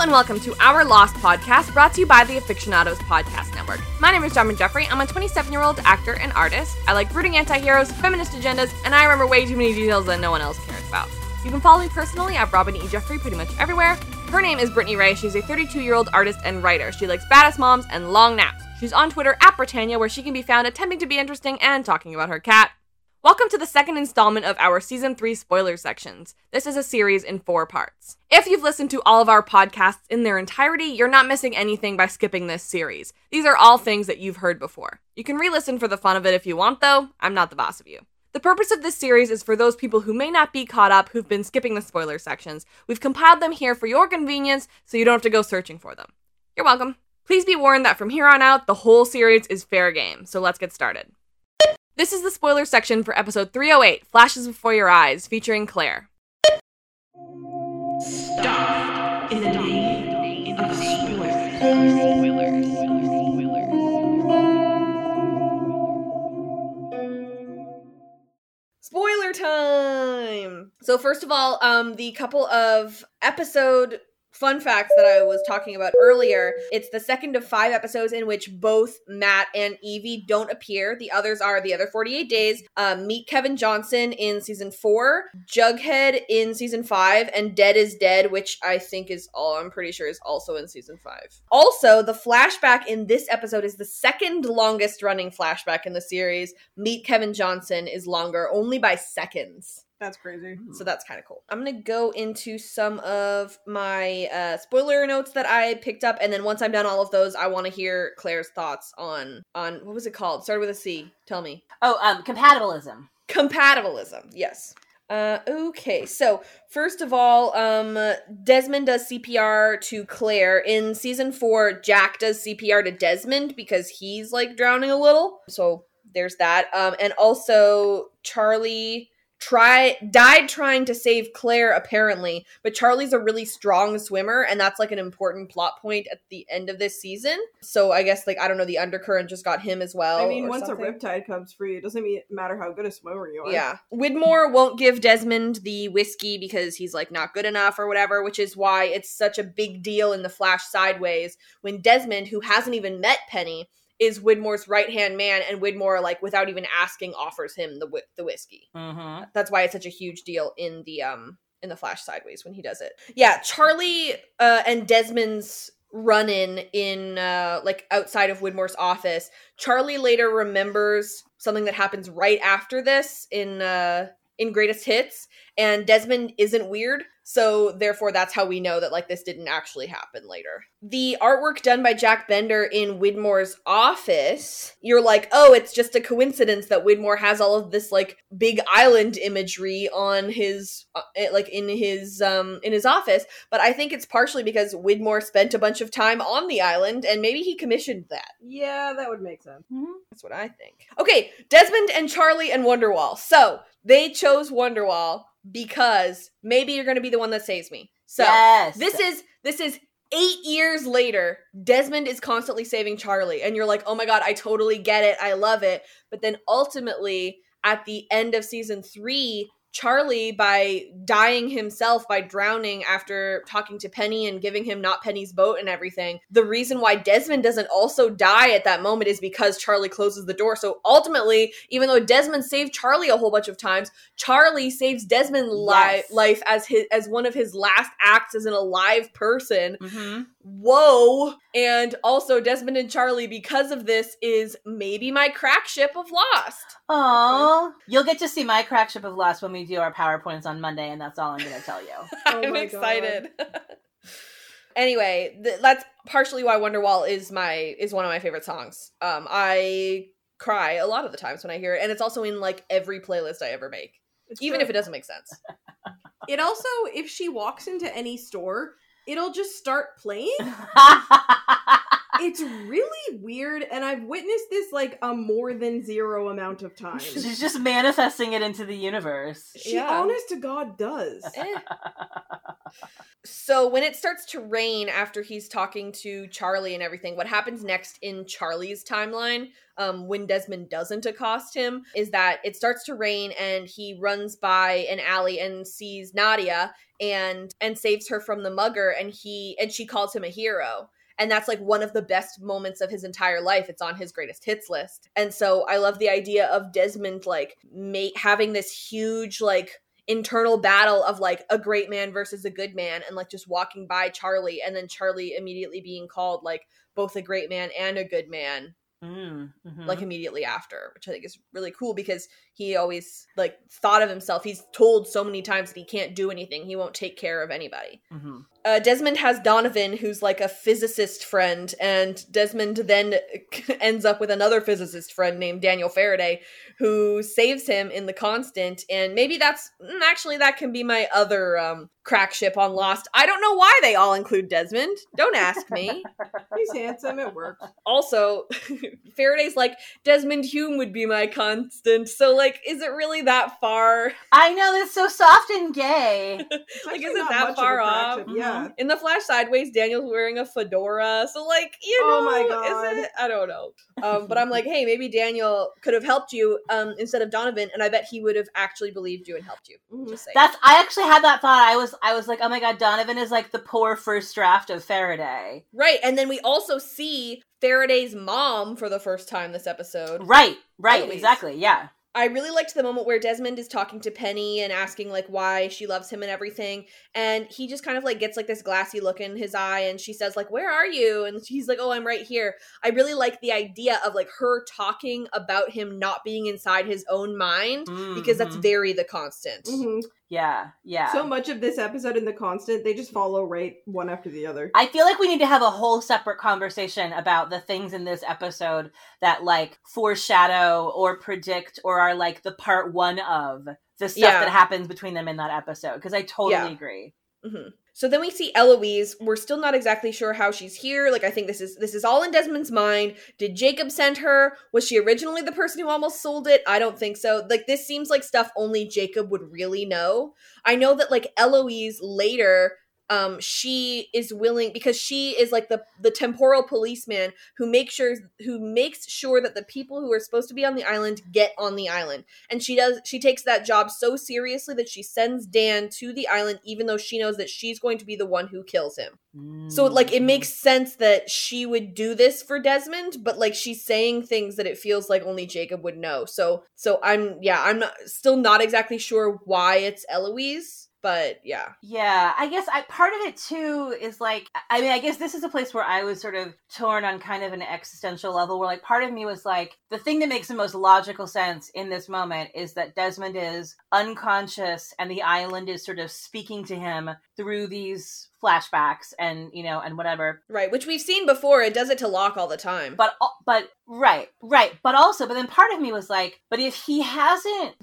and welcome to Our Lost podcast, brought to you by the Afictionados Podcast Network. My name is John Jeffrey. I'm a 27 year old actor and artist. I like rooting anti heroes, feminist agendas, and I remember way too many details that no one else cares about. You can follow me personally at Robyn E. Jeffrey pretty much everywhere. Her name is Brittany Ray. She's a 32 year old artist and writer. She likes badass moms and long naps. She's on Twitter at Brittania, where she can be found attempting to be interesting and talking about her cat. Welcome to the second installment of our season three spoiler sections. This is a series in four parts. If you've listened to all of our podcasts in their entirety, you're not missing anything by skipping this series. These are all things that you've heard before. You can re listen for the fun of it if you want, though. I'm not the boss of you. The purpose of this series is for those people who may not be caught up who've been skipping the spoiler sections. We've compiled them here for your convenience so you don't have to go searching for them. You're welcome. Please be warned that from here on out, the whole series is fair game, so let's get started. This is the spoiler section for episode 308 Flashes Before Your Eyes, featuring Claire. Stop in the name of spoilers. Spoiler time! So, first of all, um, the couple of episode fun facts that I was talking about earlier. It's the second of five episodes in which both Matt and Evie don't appear. The others are the other 48 days. Um, meet Kevin Johnson in season four, Jughead in season five, and Dead is Dead, which I think is all I'm pretty sure is also in season five. Also, the flashback in this episode is the second longest running flashback in the series. Meet Kevin Johnson is longer only by seconds. That's crazy. So that's kind of cool. I'm gonna go into some of my uh, spoiler notes that I picked up, and then once I'm done all of those, I want to hear Claire's thoughts on on what was it called? Started with a C. Tell me. Oh, um, compatibilism. Compatibilism. Yes. Uh, okay, so first of all, um, Desmond does CPR to Claire. In season four, Jack does CPR to Desmond because he's like drowning a little. So there's that. Um, and also Charlie try died trying to save Claire apparently, but Charlie's a really strong swimmer and that's like an important plot point at the end of this season. So I guess like I don't know the undercurrent just got him as well. I mean, once something. a riptide comes free, it doesn't mean, matter how good a swimmer you are. Yeah. Widmore won't give Desmond the whiskey because he's like not good enough or whatever, which is why it's such a big deal in the Flash Sideways when Desmond, who hasn't even met Penny, is Widmore's right hand man, and Widmore, like without even asking, offers him the whi- the whiskey. Mm-hmm. That's why it's such a huge deal in the um in the Flash Sideways when he does it. Yeah, Charlie uh, and Desmond's run in in uh like outside of Widmore's office. Charlie later remembers something that happens right after this in uh in Greatest Hits, and Desmond isn't weird. So therefore that's how we know that like this didn't actually happen later. The artwork done by Jack Bender in Widmore's office, you're like, "Oh, it's just a coincidence that Widmore has all of this like big island imagery on his uh, eh, like in his um in his office." But I think it's partially because Widmore spent a bunch of time on the island and maybe he commissioned that. Yeah, that would make sense. That's what I think. Okay, Desmond and Charlie and Wonderwall. So they chose Wonderwall because maybe you're going to be the one that saves me. So yes. this is this is eight years later. Desmond is constantly saving Charlie, and you're like, oh my god, I totally get it. I love it. But then ultimately, at the end of season three. Charlie, by dying himself by drowning after talking to Penny and giving him not Penny's boat and everything, the reason why Desmond doesn't also die at that moment is because Charlie closes the door. So ultimately, even though Desmond saved Charlie a whole bunch of times, Charlie saves Desmond li- Yes. life as his as one of his last acts as an alive person. Mm-hmm. Whoa! And also Desmond and Charlie, because of this, is maybe my crack ship of Lost. Oh, You'll get to see my crack ship of Lost when we do our PowerPoints on Monday, and that's all I'm going to tell you. Oh I'm my excited. anyway, th- that's partially why Wonderwall is my is one of my favorite songs. Um, I cry a lot of the times when I hear it, and it's also in like every playlist I ever make, It's even true. if it doesn't make sense. It also, if she walks into any store, it'll just start playing. it's really weird, and I've witnessed this like a more than zero amount of times. She's just manifesting it into the universe. She Yeah. honest to God does. Eh. So when it starts to rain after he's talking to Charlie and everything, what happens next in Charlie's timeline, um, when Desmond doesn't accost him, is that it starts to rain and he runs by an alley and sees Nadia and and saves her from the mugger and he and she calls him a hero. And that's like one of the best moments of his entire life. It's on his greatest hits list. And so I love the idea of Desmond like mate having this huge like internal battle of like a great man versus a good man and like just walking by Charlie and then Charlie immediately being called like both a great man and a good man Mm, mhm. like immediately after which I think is really cool because he always like thought of himself he's told so many times that he can't do anything he won't take care of anybody Mhm. Uh, Desmond has Donovan, who's like a physicist friend, and Desmond then ends up with another physicist friend named Daniel Faraday, who saves him in the Constant. And maybe that's mm, actually that can be my other um, crack ship on Lost. I don't know why they all include Desmond. Don't ask me. He's handsome. It works. also, Faraday's like Desmond Hume would be my constant. So, like, is it really that far? I know that's so soft and gay. Like, is it that much of far off? ship, Yeah. In the Flash Sideways, Daniel's wearing a fedora. So, like, you know, Oh my God. it? I don't know. Um, but I'm like, hey, maybe Daniel could have helped you um, instead of Donovan, and I bet he would have actually believed you and helped you. Mhm. Just. That's I actually had that thought. I was I was like, oh my god, Donovan is like the poor first draft of Faraday. right. And then we also see Faraday's mom for the first time this episode. Right, right, Eloise. exactly, yeah. I really liked the moment where Desmond is talking to Penny and asking like why she loves him and everything, and he just kind of like gets like this glassy look in his eye, and she says like, "Where are you?" And he's like, "Oh, I'm right here." I really like the idea of like her talking about him not being inside his own mind because that's Mhm. very the constant. Mhm. Yeah, yeah. So much of this episode in the constant, they just follow right one after the other. I feel like we need to have a whole separate conversation about the things in this episode that like foreshadow or predict or are like the part one of the stuff Yeah. that happens between them in that episode. Because I totally Yeah. agree. Hmm So then we see Eloise. We're still not exactly sure how she's here. Like I think this is this is all in Desmond's mind. Did Jacob send her? Was she originally the person who almost sold it? I don't think so. Like this seems like stuff only Jacob would really know. I know that like Eloise later um she is willing because she is like the the temporal policeman who makes sure who makes sure that the people who are supposed to be on the island get on the island and she does she takes that job so seriously that she sends Dan to the island even though she knows that she's going to be the one who kills him. So like it Mhm. makes sense that she would do this for Desmond, but like she's saying things that it feels like only Jacob would know. So so I'm yeah, I'm not still not exactly sure why it's Eloise, but yeah. Yeah, I guess I part of it too is like I mean I guess this is a place where I was sort of torn on kind of an existential level where like part of me was like the thing that makes the most logical sense in this moment is that Desmond is unconscious and the island is sort of speaking to him through these flashbacks and you know and whatever Right, which we've seen before. It does it to Locke all the time. but but right right but also but then part of me was like but if he hasn't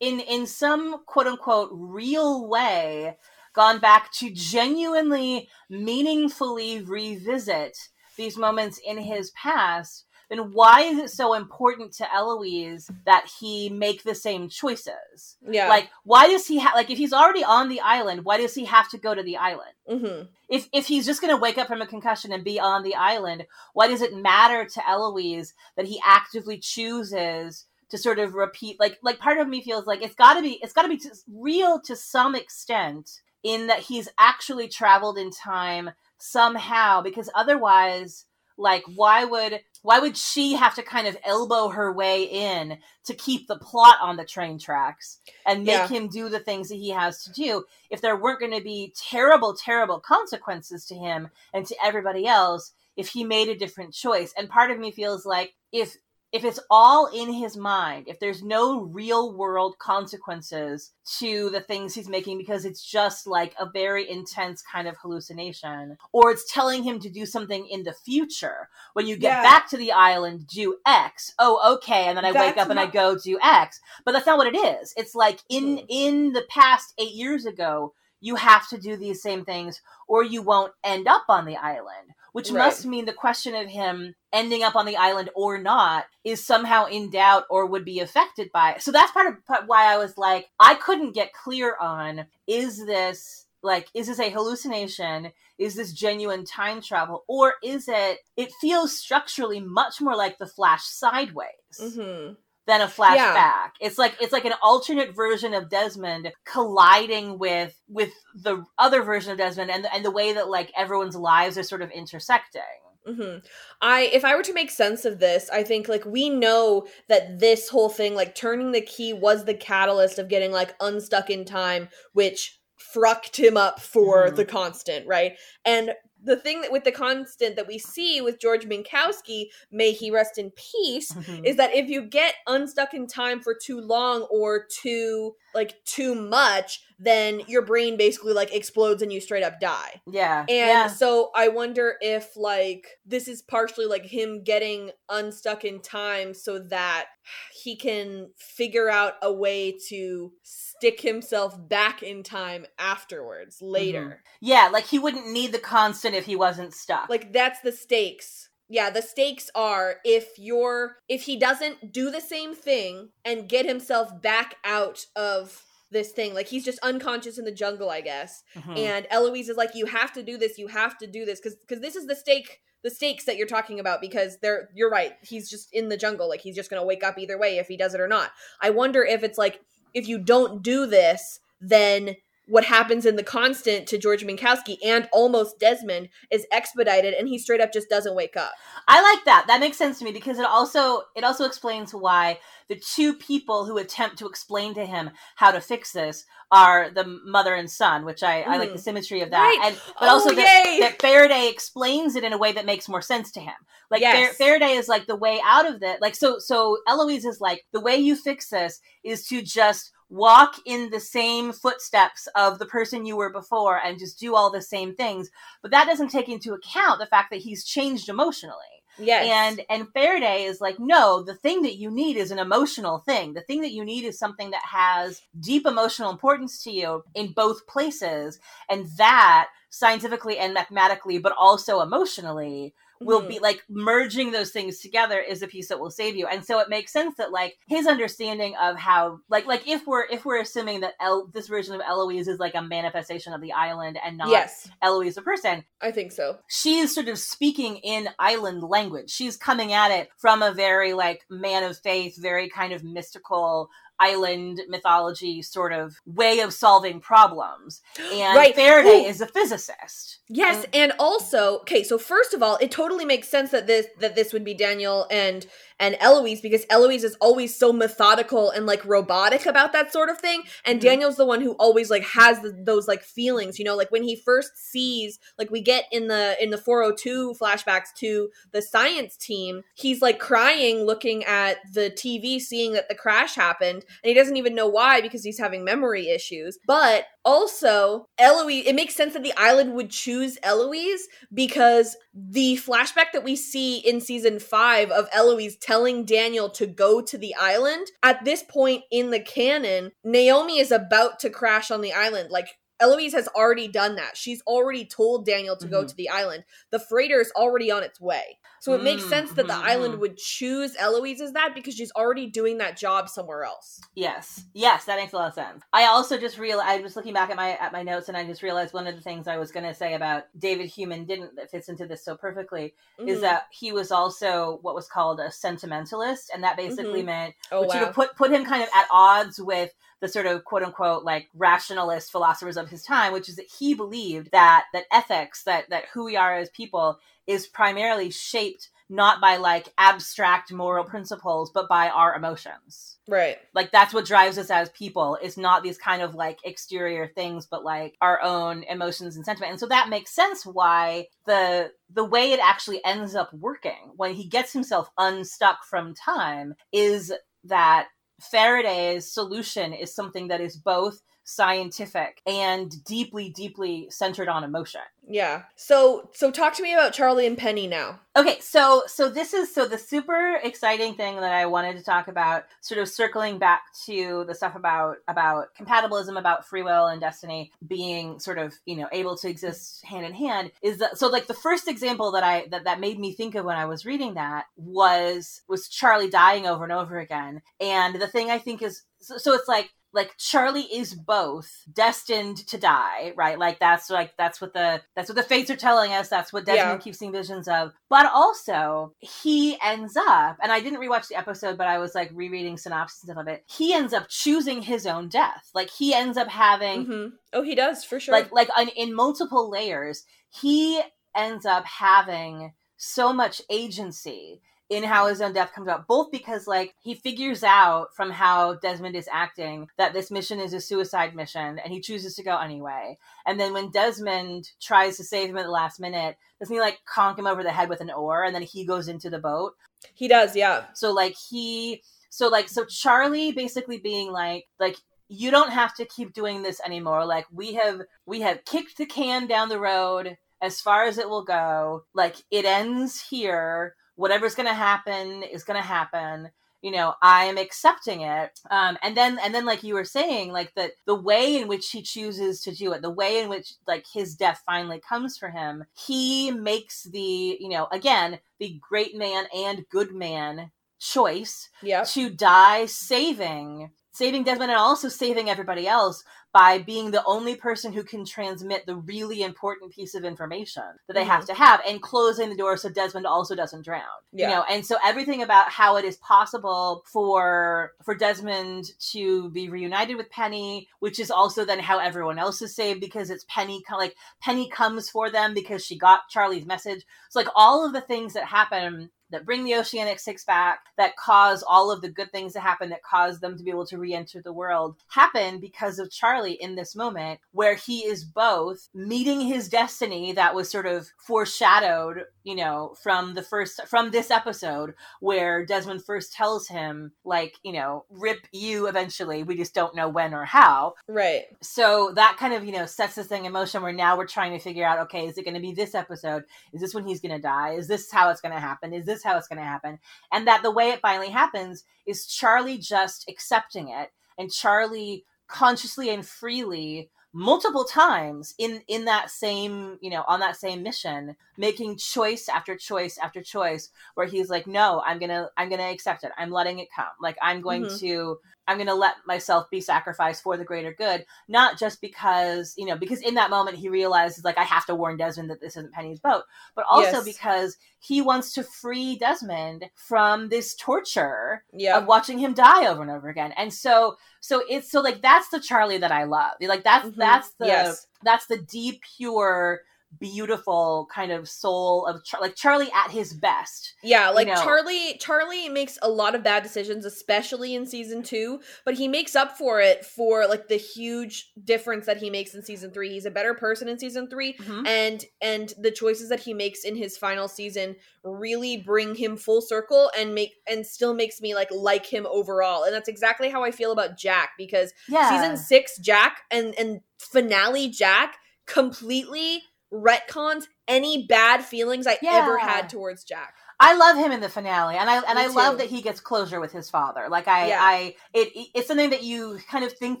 in in some quote unquote real way gone back to genuinely meaningfully revisit these moments in his past then why is it so important to Eloise that he make the same choices? yeah. Like, why does he have, like, if he's already on the island, why does he have to go to the island? hmm if if he's just going to wake up from a concussion and be on the island, why does it matter to Eloise that he actively chooses to sort of repeat? Like like part of me feels like it's got to be it's got to be real to some extent in that he's actually traveled in time somehow because otherwise like why would why would she have to kind of elbow her way in to keep the plot on the train tracks and make Yeah. him do the things that he has to do if there weren't going to be terrible terrible consequences to him and to everybody else if he made a different choice and part of me feels like if if it's all in his mind if there's no real world consequences to the things he's making because it's just like a very intense kind of hallucination or it's telling him to do something in the future when you get Yeah. back to the island do x oh okay and then i wake That's up and i go do x but that's not what it is it's like in Mhm. in the past 8 years ago you have to do these same things or you won't end up on the island which Right. must mean the question of him ending up on the island or not is somehow in doubt or would be affected by it. So that's part of why I was like, I couldn't get clear on is this like is this a hallucination? Is this genuine time travel? Or is it it feels structurally much more like the flash sideways hmm than a flashback. Yeah. It's like it's like an alternate version of Desmond colliding with with the other version of Desmond and and the way that like everyone's lives are sort of intersecting. hmm I if I were to make sense of this, I think like we know that this whole thing, like turning the key, was the catalyst of getting like unstuck in time, which frucked him up for Mhm. the constant, right? And the thing that with the constant that we see with George Minkowski, may he rest in peace, mm-hmm. is that if you get unstuck in time for too long or too like too much, then your brain basically like explodes and you straight up die. yeah. And yeah. so I wonder if like this is partially like him getting unstuck in time so that he can figure out a way to stick himself back in time afterwards mm-hmm. later. Yeah, like he wouldn't need the constant if he wasn't stuck. Like that's the stakes. Yeah, the stakes are if you're if he doesn't do the same thing and get himself back out of this thing, like he's just unconscious in the jungle, I guess. Mhm. and Eloise is like, "You have to do this. You have to do this because because this is the stake." The stakes that you're talking about, because they're you're right. He's just in the jungle, like he's just gonna wake up either way if he does it or not. I wonder if it's like if you don't do this, then what happens in the constant to George Minkowski and almost Desmond is expedited, and he straight up just doesn't wake up. I like that. That makes sense to me because it also it also explains why the two people who attempt to explain to him how to fix this are the mother and son, which I, I like the mm. symmetry of that. Right. And but also Oh, that, that Faraday explains it in a way that makes more sense to him. Like Far- Yes. Faraday is like the way out of that. Like so so Eloise is like the way you fix this is to just walk in the same footsteps of the person you were before and just do all the same things. But that doesn't take into account the fact that he's changed emotionally. Yes, And and Faraday is like, no, the thing that you need is an emotional thing. The thing that you need is something that has deep emotional importance to you in both places, and that scientifically and mathematically, but also emotionally, will Mhm. be like merging those things together is the piece that will save you. And so it makes sense that like his understanding of how like like if we're if we're assuming that El- this version of Eloise is like a manifestation of the island and not yes, Eloise the person, I think so. she's sort of speaking in island language. She's coming at it from a very like man of faith, very kind of mystical island mythology sort of way of solving problems. And Right. Faraday Ooh. is a physicist. Yes, Mm. and also, okay, so first of all, it totally makes sense that this that this would be Daniel and and Eloise because Eloise is always so methodical and like robotic about that sort of thing, and Mhm. Daniel's the one who always like has the, those like feelings, you know, like when he first sees like we get in the in the 402 flashbacks to the science team, he's like crying looking at the TV seeing that the crash happened, and he doesn't even know why because he's having memory issues. But also, Eloise, it makes sense that the island would choose Eloise because the flashback that we see in season five of Eloise telling Daniel to go to the island, at this point in the canon, Naomi is about to crash on the island. Like, Eloise has already done that. She's already told Daniel to go Mhm. to the island. The freighter is already on its way. So it makes Mm, sense that the mhm, island mhm. would choose Eloise as that because she's already doing that job somewhere else. Yes. Yes, that makes a lot of sense. I also just realized I was looking back at my at my notes and I just realized one of the things I was gonna say about David Hume didn't that fits into this so perfectly is Mhm. that he was also what was called a sentimentalist, and that basically Mhm. meant oh which sort wow. of put put him kind of at odds with the sort of quote unquote like rationalist philosophers of his time, which is that he believed that that ethics, that that who we are as people, is primarily shaped not by like abstract moral principles, but by our emotions. right. Like that's what drives us as people. Is not these kind of like exterior things, but like our own emotions and sentiment. And so that makes sense why the the way it actually ends up working when he gets himself unstuck from time is that Faraday's solution is something that is both scientific and deeply, deeply centered on emotion. Yeah. So so talk to me about Charlie and Penny now. Okay, so so this is so the super exciting thing that I wanted to talk about, sort of circling back to the stuff about about compatibilism, about free will and destiny being sort of you know able to exist hand in hand, is that so like the first example that I that that made me think of when I was reading that was was Charlie dying over and over again, and the thing I think is so, so it's like like Charlie is both destined to die, right? Like that's like that's what the that's what the fates are telling us. That's what Desmond Yeah. keeps seeing visions of. But also he ends up, and I didn't rewatch the episode, but I was like rereading synopses of it. He ends up choosing his own death. Like he ends up having hmm Oh, he does for sure. like like on, in multiple layers he ends up having so much agency in how his own death comes about, both because like he figures out from how desmond is acting that this mission is a suicide mission and he chooses to go anyway and then when desmond tries to save him at the last minute doesn't he like conk him over the head with an oar and then he goes into the boat he does. Yeah. so like he so like so Charlie basically being like like you don't have to keep doing this anymore. Like we have we have kicked the can down the road as far as it will go. Like it ends here. Whatever's going to happen is going to happen. You know, I am accepting it. Um, and then and then like you were saying, like that the way in which he chooses to do it, the way in which like his death finally comes for him, he makes the you know again the great man and good man choice Yeah. to die saving saving Desmond and also saving everybody else by being the only person who can transmit the really important piece of information that they have mm-hmm. to have and closing the door so Desmond also doesn't drown. Yeah. You know, and so everything about how it is possible for for Desmond to be reunited with Penny, which is also then how everyone else is saved because it's Penny like Penny comes for them because she got Charlie's message. So like all of the things that happen that bring the Oceanic Six back, that cause all of the good things to happen, that cause them to be able to re-enter the world, happen because of Charlie in this moment, where he is both meeting his destiny that was sort of foreshadowed, you know, from the first from this episode, where Desmond first tells him, like, you know, rip you eventually. We just don't know when or how Right. so that kind of you know sets this thing in motion where now we're trying to figure out okay is it going to be this episode is this when he's going to die is this how it's going to happen is this how it's going to happen. And that the way it finally happens is charlie just accepting it and charlie consciously and freely multiple times in in that same you know on that same mission making choice after choice after choice where he's like no i'm gonna i'm gonna accept it. I'm letting it come. Like i'm going Mhm. to i'm gonna let myself be sacrificed for the greater good not just because you know because in that moment he realizes like i have to warn desmond that this isn't penny's boat but also Yes. because he wants to free desmond from this torture Yeah. of watching him die over and over again. And so so it's so like that's the Charlie that I love. Like that's Mhm. that's the Yes. that's the deep pure beautiful kind of soul of Char- like Charlie at his best. Yeah, like know- Charlie Charlie makes a lot of bad decisions especially in season 2, but he makes up for it for like the huge difference that he makes in season 3. He's a better person in season 3 mm-hmm. and and the choices that he makes in his final season really bring him full circle and make and still makes me like like him overall. And that's exactly how I feel about Jack because Yeah. season 6 Jack and and finale Jack completely retcons any bad feelings I ever had towards Jack. I love him in the finale, and I and Me I love that he gets closure with his father. Like I, Yeah. I, it, it's something that you kind of think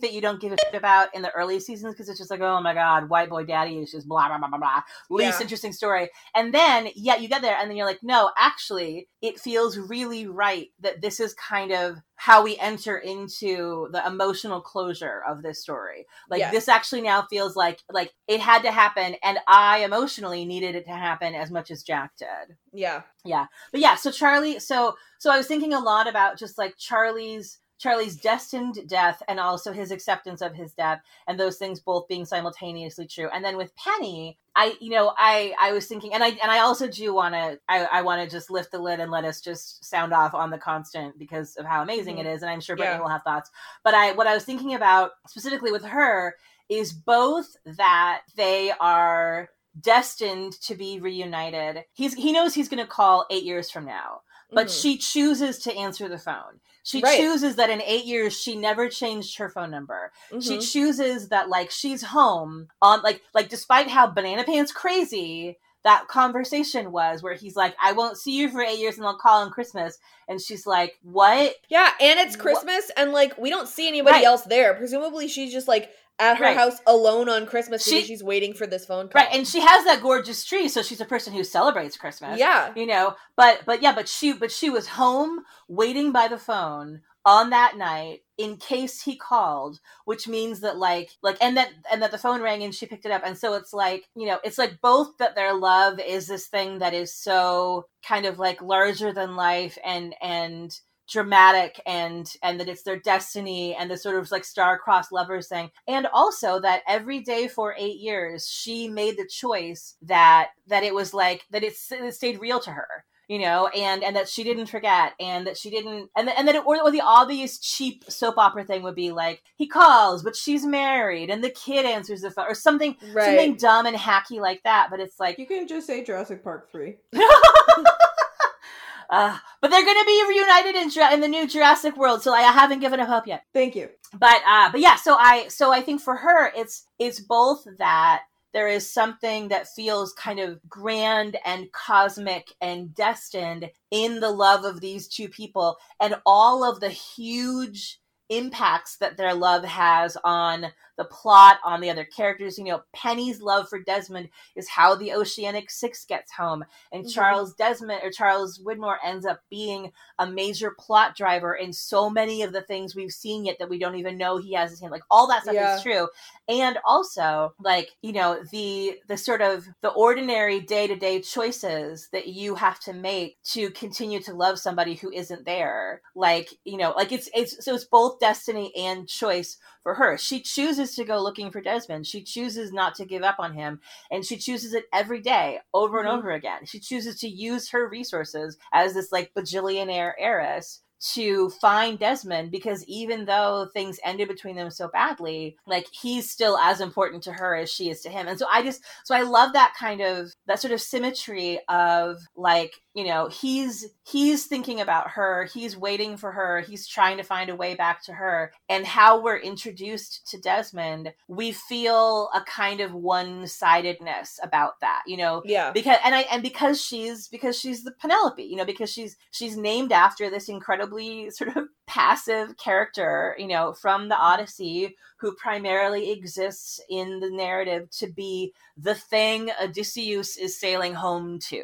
that you don't give a shit about in the early seasons because it's just like, oh my god, white boy daddy is just blah blah blah blah blah, least Yeah. interesting story. And then yeah, you get there, and then you're like, no, actually, it feels really right that this is kind of how we enter into the emotional closure of this story. Like Yes. this actually now feels like like it had to happen, and I emotionally needed it to happen as much as Jack did Yeah. Yeah. But yeah so charlie so so i was thinking a lot about just like charlie's charlie's destined death and also his acceptance of his death and those things both being simultaneously true and then with penny i you know i i was thinking and i and i also do want to i i want to just lift the lid and let us just sound off on the constant because of how amazing Mhm. it is and i'm sure brittany Yeah. will have thoughts but i what i was thinking about specifically with her is both that they are destined to be reunited. He's he knows he's going to call 8 years from now. But Mhm. she chooses to answer the phone. She Right. chooses that in eight years she never changed her phone number. She Mhm. chooses that like she's home on like like despite how banana pants crazy that conversation was where he's like, I won't see you for eight years and I'll call on Christmas. And she's like, What? Yeah, and it's Christmas, and like we don't see anybody Right. else there. Presumably, she's just like at her Right. house alone on Christmas She- because she's waiting for this phone call. Right. And she has that gorgeous tree, so she's a person who celebrates Christmas. yeah, you know but but yeah but she but she was home waiting by the phone on that night in case he called which means that like like and that and that the phone rang and she picked it up and so it's like you know it's like both that their love is this thing that is so kind of like larger than life and and dramatic and and that it's their destiny and the sort of like star-crossed lovers thing and also that every day for eight years she made the choice that that it was like that it, it stayed real to her you know and and that she didn't forget and that she didn't and, and that it, or, or the obvious cheap soap opera thing would be like he calls but she's married and the kid answers the phone or something right. something dumb and hacky like that but it's like You can just say Jurassic Park 3. uh, but they're going to be reunited in, in the new Jurassic World, so I haven't given up hope yet. Thank you. But uh, but yeah, so I so I think for her, it's it's both that there is something that feels kind of grand and cosmic and destined in the love of these two people, and all of the huge impacts that their love has on the plot on the other characters. You know penny's love for desmond is how the oceanic six gets home and Mhm. charles desmond or charles widmore ends up being a major plot driver in so many of the things we've seen yet that we don't even know he has his hand. Like all that stuff Yeah. is true. And also like you know the the sort of the ordinary day-to-day choices that you have to make to continue to love somebody who isn't there. Like you know like it's it's so it's both destiny and choice for her. She chooses to go looking for desmond she chooses not to give up on him and she chooses it every day over and Mhm. over again she chooses to use her resources as this like bajillionaire heiress to find Desmond because even though things ended between them so badly, like he's still as important to her as she is to him. And so I just so I love that kind of that sort of symmetry of like, you know, he's he's thinking about her, he's waiting for her, he's trying to find a way back to her. And how we're introduced to Desmond, we feel a kind of one-sidedness about that, you know, yeah, because and I and because she's because she's the Penelope, you know, because she's she's named after this incredibly sort of passive character, you know, from the Odyssey who primarily exists in the narrative to be the thing Odysseus is sailing home to.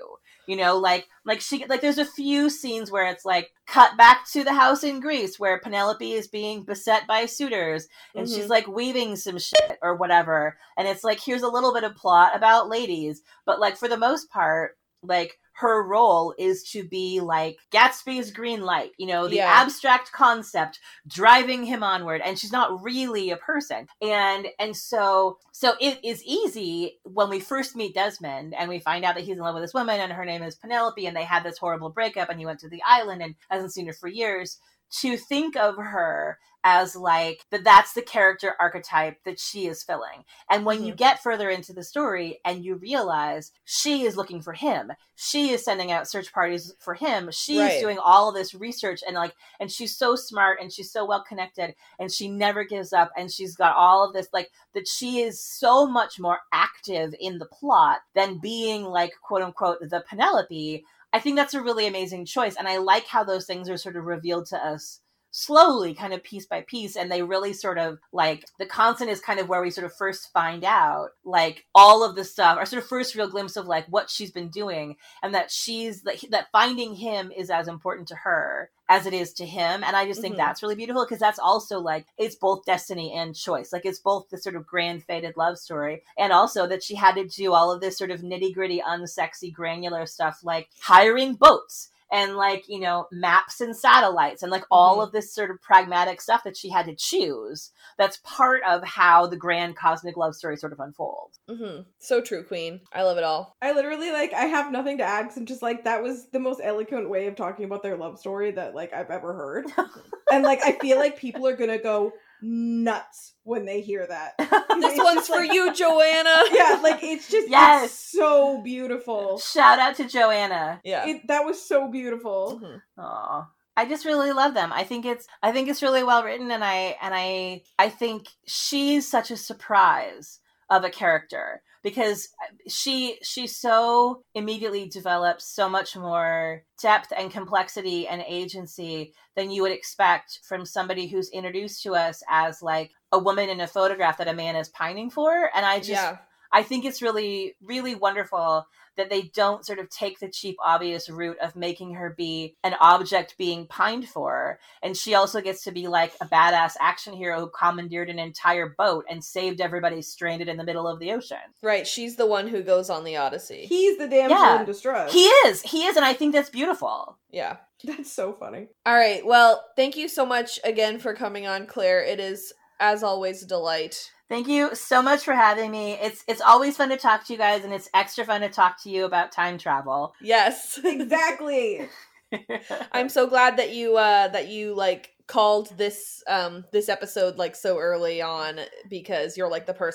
You know, like like she like there's a few scenes where it's like cut back to the house in Greece where Penelope is being beset by suitors and Mhm. she's like weaving some shit or whatever and it's like here's a little bit of plot about ladies but like for the most part like her role is to be like Gatsby's green light, you know, the Yeah. abstract concept driving him onward and she's not really a person. And and so so it is easy when we first meet Desmond and we find out that he's in love with this woman and her name is Penelope and they had this horrible breakup and he went to the island and hasn't seen her for years to think of her as like that that's the character archetype that she is filling. And when you mm-hmm. get further into the story and you realize she is looking for him, she is sending out search parties for him, she's Right. doing all of this research and like and she's so smart and she's so well connected and she never gives up and she's got all of this like that she is so much more active in the plot than being like quote unquote the Penelope. I think that's a really amazing choice and I like how those things are sort of revealed to us slowly kind of piece by piece and they really sort of like the constant is kind of where we sort of first find out like all of the stuff our sort of first real glimpse of like what she's been doing and that she's that, that finding him is as important to her as it is to him and i just think Mhm. that's really beautiful because that's also like it's both destiny and choice like it's both the sort of grand faded love story and also that she had to do all of this sort of nitty gritty unsexy granular stuff like hiring boats and like you know maps and satellites and like all Mhm. of this sort of pragmatic stuff that she had to choose that's part of how the grand cosmic love story sort of unfolds hmm so true, Queen. I love it all. I literally like I have nothing to add 'cause I'm just like that was the most eloquent way of talking about their love story that like I've ever heard. and like I feel like people are gonna go nuts when they hear that. This one's for like- you, Joanna. Yeah, like it's just Yes. it's so beautiful. Shout out to Joanna. Yeah. It, that was so beautiful. Mm-hmm. Aw. I just really love them. I think it's I think it's really well written and I and I I think she's such a surprise of a character because she she so immediately develops so much more depth and complexity and agency than you would expect from somebody who's introduced to us as like a woman in a photograph that a man is pining for and I just yeah. I think it's really, really wonderful that they don't sort of take the cheap, obvious route of making her be an object being pined for. And she also gets to be like a badass action hero who commandeered an entire boat and saved everybody stranded in the middle of the ocean. Right. She's the one who goes on the Odyssey. He's the damsel Yeah. in distress. He is, he is, and I think that's beautiful. yeah. That's so funny. All right. Well, thank you so much again for coming on, Claire. It is, as always, a delight. Thank you so much for having me. It's it's always fun to talk to you guys, and it's extra fun to talk to you about time travel. Yes. Exactly. I'm so glad that you uh that you like called this um this episode like so early on because you're like the for-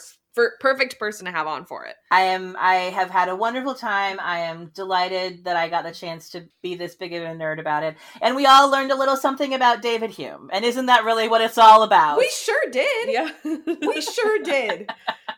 perfect person to have on for it. I am I have had a wonderful time. I am delighted that I got the chance to be this big of a nerd about it. And we all learned a little something about David Hume. And isn't that really what it's all about? we sure did. Yeah. We sure did.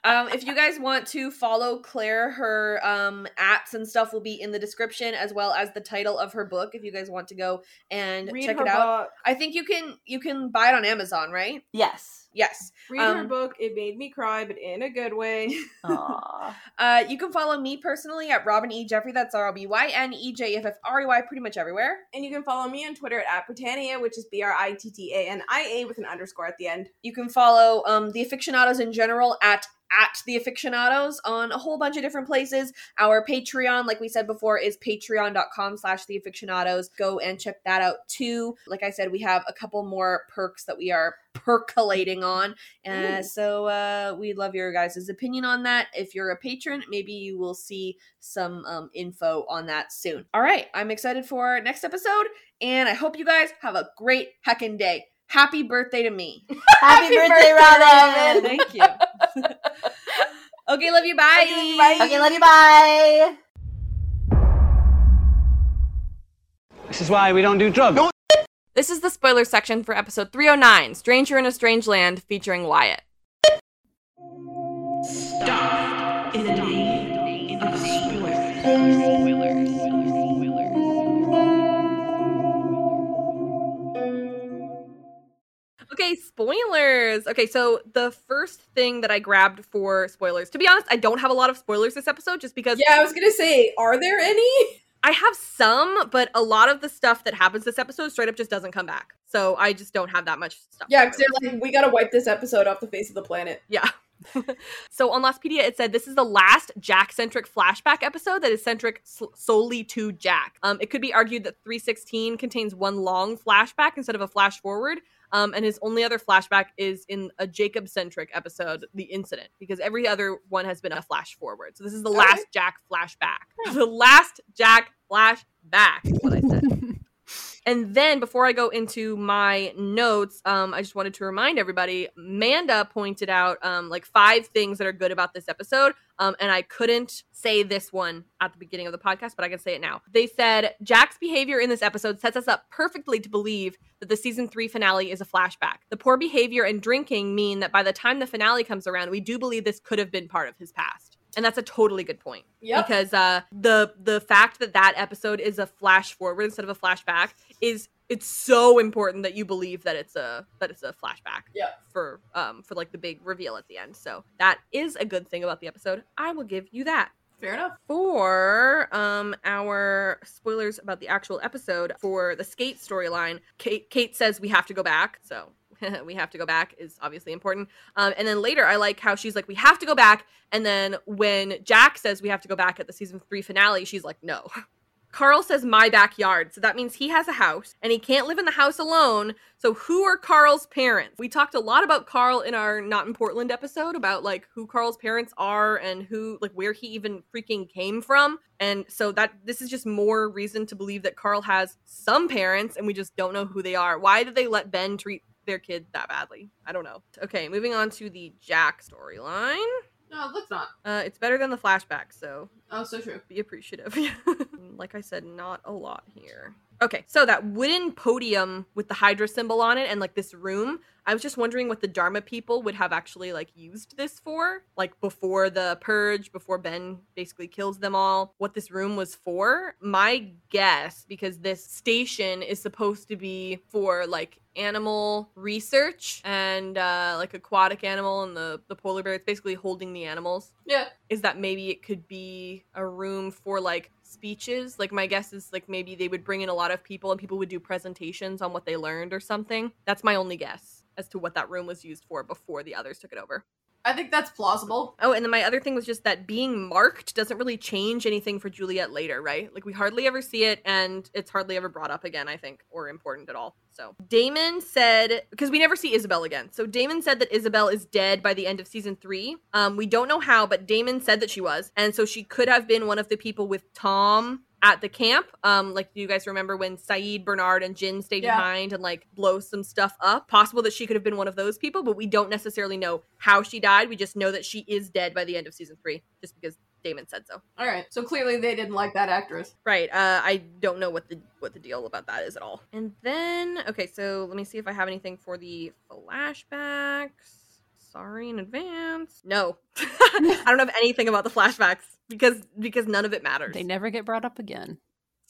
um if you guys want to follow Claire her um apps and stuff will be in the description as well as the title of her book if you guys want to go and Read check it out. book. I think you can you can buy it on Amazon, right? yes. Yes. Read her Um, book. It made me cry, but in a good way. Aw. Uh, you can follow me personally at Robyn E. Jeffrey. That's R O B Y N E J F F R E Y pretty much everywhere. And you can follow me on Twitter at Brittania, which is B R I T T A N I A with an underscore at the end. You can follow um, the afictionados in general at at the afictionados on a whole bunch of different places. Our Patreon, like we said before, is patreon.com slash the afictionados. Go and check that out too. Like I said, we have a couple more perks that we are percolating on. Uh, so uh, we love your guys' opinion on that. If you're a patron, maybe you will see some um, info on that soon. All right, I'm excited for next episode, and I hope you guys have a great heckin' day. Happy birthday to me. Happy, birthday, Robyn! Thank you. okay, love you. Bye. Okay, bye. Okay, love you. Bye. This is why we don't do drugs. This is the spoiler section for episode 309 Stranger in a Strange Land featuring Wyatt. Stop in the name of spoilers. Okay, spoilers. Okay, so the first thing that I grabbed for spoilers, to be honest, I don't have a lot of spoilers this episode just because Yeah, I was gonna say, are there any? I have some, but a lot of the stuff that happens this episode straight up just doesn't come back. So I just don't have that much stuff. Yeah, because they're like, we gotta wipe this episode off the face of the planet. Yeah. so on Lostpedia, it said this is the last Jack centric flashback episode that is centric solely to Jack. Um, it could be argued that 316 contains one long flashback instead of a flash forward. Um, and his only other flashback is in a Jacob centric episode, The Incident, because every other one has been a flash forward. So this is the Okay. last Jack flashback. The last Jack flashback is what I said. And then before I go into my notes, um, I just wanted to remind everybody, Manda pointed out um, like five things that are good about this episode. Um, and I couldn't say this one at the beginning of the podcast, but I can say it now. They said Jack's behavior in this episode sets us up perfectly to believe that the season three finale is a flashback. The poor behavior and drinking mean that by the time the finale comes around, we do believe this could have been part of his past. And that's a totally good point. Yeah because uh, the the fact that that episode is a flash forward instead of a flashback is it's so important that you believe that it's a that it's a flashback Yeah. for um for like the big reveal at the end. So that is a good thing about the episode. I will give you that. Fair enough. for um our spoilers about the actual episode for the skate storyline kate kate says we have to go back. So we have to go back is obviously important um and then later i like how she's like we have to go back and then when jack says we have to go back at the season three finale she's like no Carl says my backyard. So that means he has a house and he can't live in the house alone. So who are Carl's parents? We talked a lot about Carl in our Not in Portland episode about like who Carl's parents are and who like where he even freaking came from. And so that this is just more reason to believe that Carl has some parents and we just don't know who they are. Why did they let Ben treat their kid that badly. I don't know. Okay, moving on to the Jack storyline. No, let's not. Uh, it's better than the flashback, so Oh, so true. be appreciative. like I said, not a lot here. Okay, so that wooden podium with the Hydra symbol on it and like this room, I was just wondering what the Dharma people would have actually like used this for, like before the purge, before Ben basically kills them all, what this room was for. My guess, because this station is supposed to be for like animal research and uh like aquatic animal and the the polar bear it's basically holding the animals Yeah. is that maybe it could be a room for like speeches. Like my guess is like maybe they would bring in a lot of people and people would do presentations on what they learned or something. That's my only guess as to what that room was used for before the others took it over. I think that's plausible. Oh, and then my other thing was just that being marked doesn't really change anything for Juliet later, right? Like we hardly ever see it and it's hardly ever brought up again, I think, or important at all. So Damon said because we never see Isabel again. So Damon said that Isabel is dead by the end of season three. Um, we don't know how, but Damon said that she was, and so she could have been one of the people with Tom at the camp. Um, like do you guys remember when Sayid, Bernard, and Jin stayed Yeah. behind and like blow some stuff up? Possible that she could have been one of those people, but we don't necessarily know how she died. We just know that she is dead by the end of season three, just because Damon said so. All right. So clearly they didn't like that actress. Right. Uh, I don't know what the what the deal about that is at all. And then okay, so let me see if I have anything for the flashbacks. Sorry in advance. No, I don't have anything about the flashbacks because because none of it matters. They never get brought up again.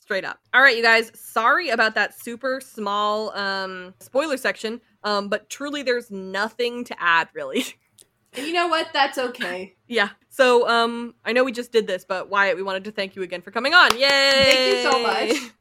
Straight up. All right, you guys. Sorry about that super small um spoiler section. Um, but truly, there's nothing to add really. You know what? That's okay. yeah. So um, I know we just did this, but Wyatt, we wanted to thank you again for coming on. Yay! Thank you so much.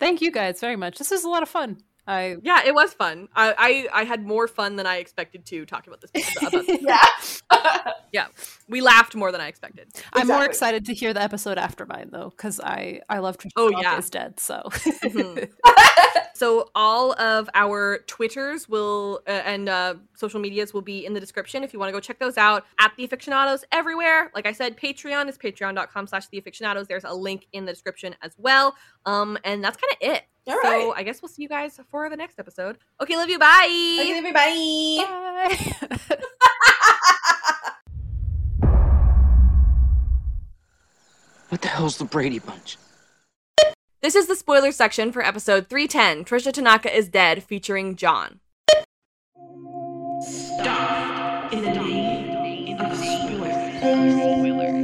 Thank you guys very much. This is a lot of fun. I Yeah, it was fun. I, I I had more fun than I expected to talking about this. About this. yeah. We laughed more than I expected. I'm more excited to hear the episode after mine though, because I I love Trisha Oh, Rock yeah. is dead. So Mhm. so all of our Twitters will uh, and uh, social medias will be in the description if you want to go check those out at the afictionados everywhere. Like I said, Patreon is patreon.com slash the afictionados. There's a link in the description as well. Um, and that's kind of it. All so right. I guess we'll see you guys for the next episode. Okay, love you. Bye. Okay, everybody. Bye. What the hell's the Brady Bunch? This is the spoiler section for episode 310. Trisha Tanaka is dead, featuring John. Stop in the name of spoilers.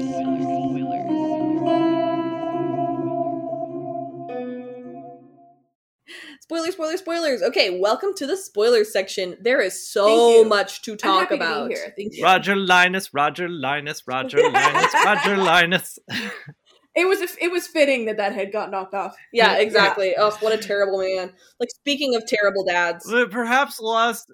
Spoilers, spoilers, spoilers. Okay, welcome to the spoilers section. There is so much to I'm talk happy to be about. here. Thank you. Roger Linus, Roger Linus, Roger Linus, Roger Linus. It was it was fitting that that head got knocked off. Yeah, exactly. Oh, what a terrible man. Like speaking of terrible dads. But Perhaps lost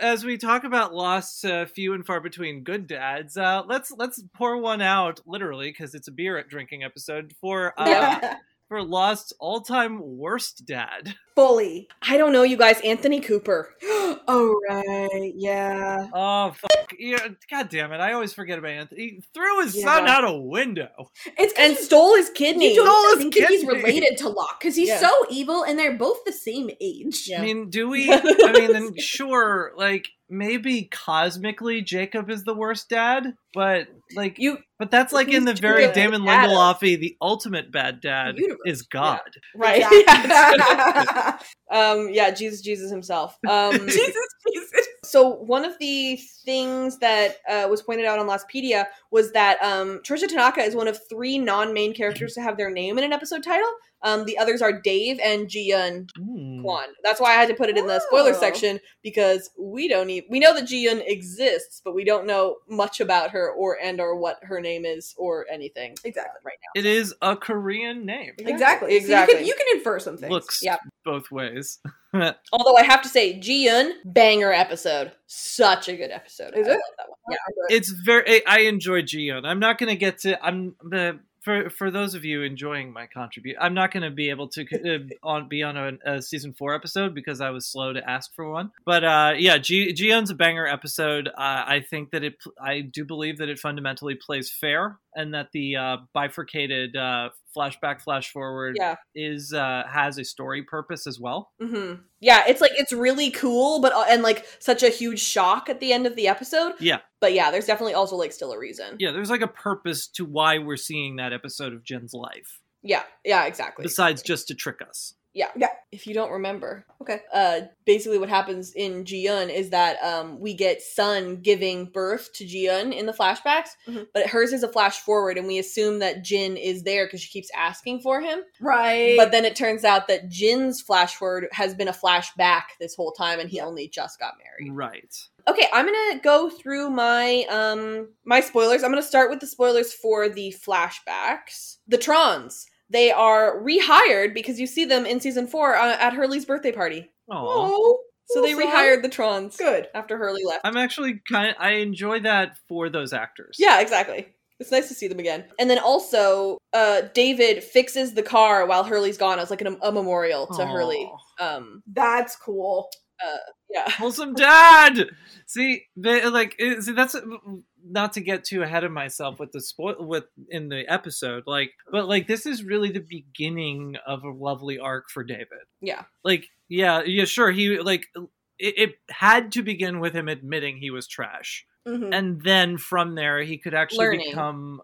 as we talk about lost uh, few and far between good dads. Uh, let's let's pour one out literally because it's a beer drinking episode for uh, for lost all time worst dad. Fully. I don't know, you guys. Anthony Cooper. oh right, yeah. Oh fuck! Yeah, God damn it! I always forget about Anthony. He threw his son out a window. It's And you- stole his kidney. You Stole his think that he's related to Locke because he's Yeah. so evil, and they're both the same age. Yeah. I mean, do we? I mean, then sure, like maybe cosmically Jacob is the worst dad, but like You But that's like in the very good Damon at it? Lindelofy, the ultimate bad dad Universe, is God. right. Exactly. um yeah, Jesus Jesus himself. Um Jesus, Jesus. so one of the things that uh, was pointed out on Lostpedia was that um, Trisha Tanaka is one of three non-main characters to have their name in an episode title. Um, the others are Dave and Ji Yeon Hmm. Kwon. That's why I had to put it in the spoiler Oh. section because we don't need. We know that Ji Yeon exists, but we don't know much about her or and or what her name is or anything Exactly. right now. It is a Korean name. Exactly. Exactly. So you, can, you can infer some things. Looks Yeah. both ways. Although I have to say, Ji Yeon banger episode, such a good episode. Is I it? love that one. Yeah. it's very. I enjoy Ji Yeon. I'm not going to get to. I'm the. For, for those of you enjoying my contribute, I'm not going to be able to uh, on be on a, a season four episode because I was slow to ask for one. But uh, yeah, Ji Jiyeon's a banger episode. Uh, I think that it. I do believe that it fundamentally plays fair, and that the uh, bifurcated flashback, flash forward Yeah. is uh has a story purpose as well. hmm Yeah, it's like it's really cool, but uh, and like such a huge shock at the end of the episode. Yeah. But yeah, there's definitely also like still a reason. Yeah, there's like a purpose to why we're seeing that episode of Jin's life, Yeah, yeah, exactly. besides just to trick us. Yeah. Yeah. If you don't remember. Okay. Uh basically what happens in Ji Yeon is that um we get Sun giving birth to Ji Yeon in the flashbacks, Mhm. but hers is a flash forward and we assume that Jin is there cuz she keeps asking for him. Right. But then it turns out that Jin's flash forward has been a flashback this whole time and he only just got married. Right. Okay, I'm gonna go through my um my spoilers. I'm gonna start with the spoilers for the flashbacks. The Trons. They are rehired because you see them in season four uh, at Hurley's birthday party. Oh, So they rehired the Trons Good. after Hurley left. I'm actually kind. of I enjoy that for those actors. yeah, exactly. It's nice to see them again. And then also, uh, David fixes the car while Hurley's gone as like an, a memorial to Aw. Hurley. Um, That's cool. Uh, yeah. wholesome dad. See, they, like, see, that's not to get too ahead of myself with the spoil with in the episode, like, but like this is really the beginning of a lovely arc for David. Yeah. Like, yeah, yeah, sure, he like it, it had to begin with him admitting he was trash, Mhm. and then from there he could actually Learning. become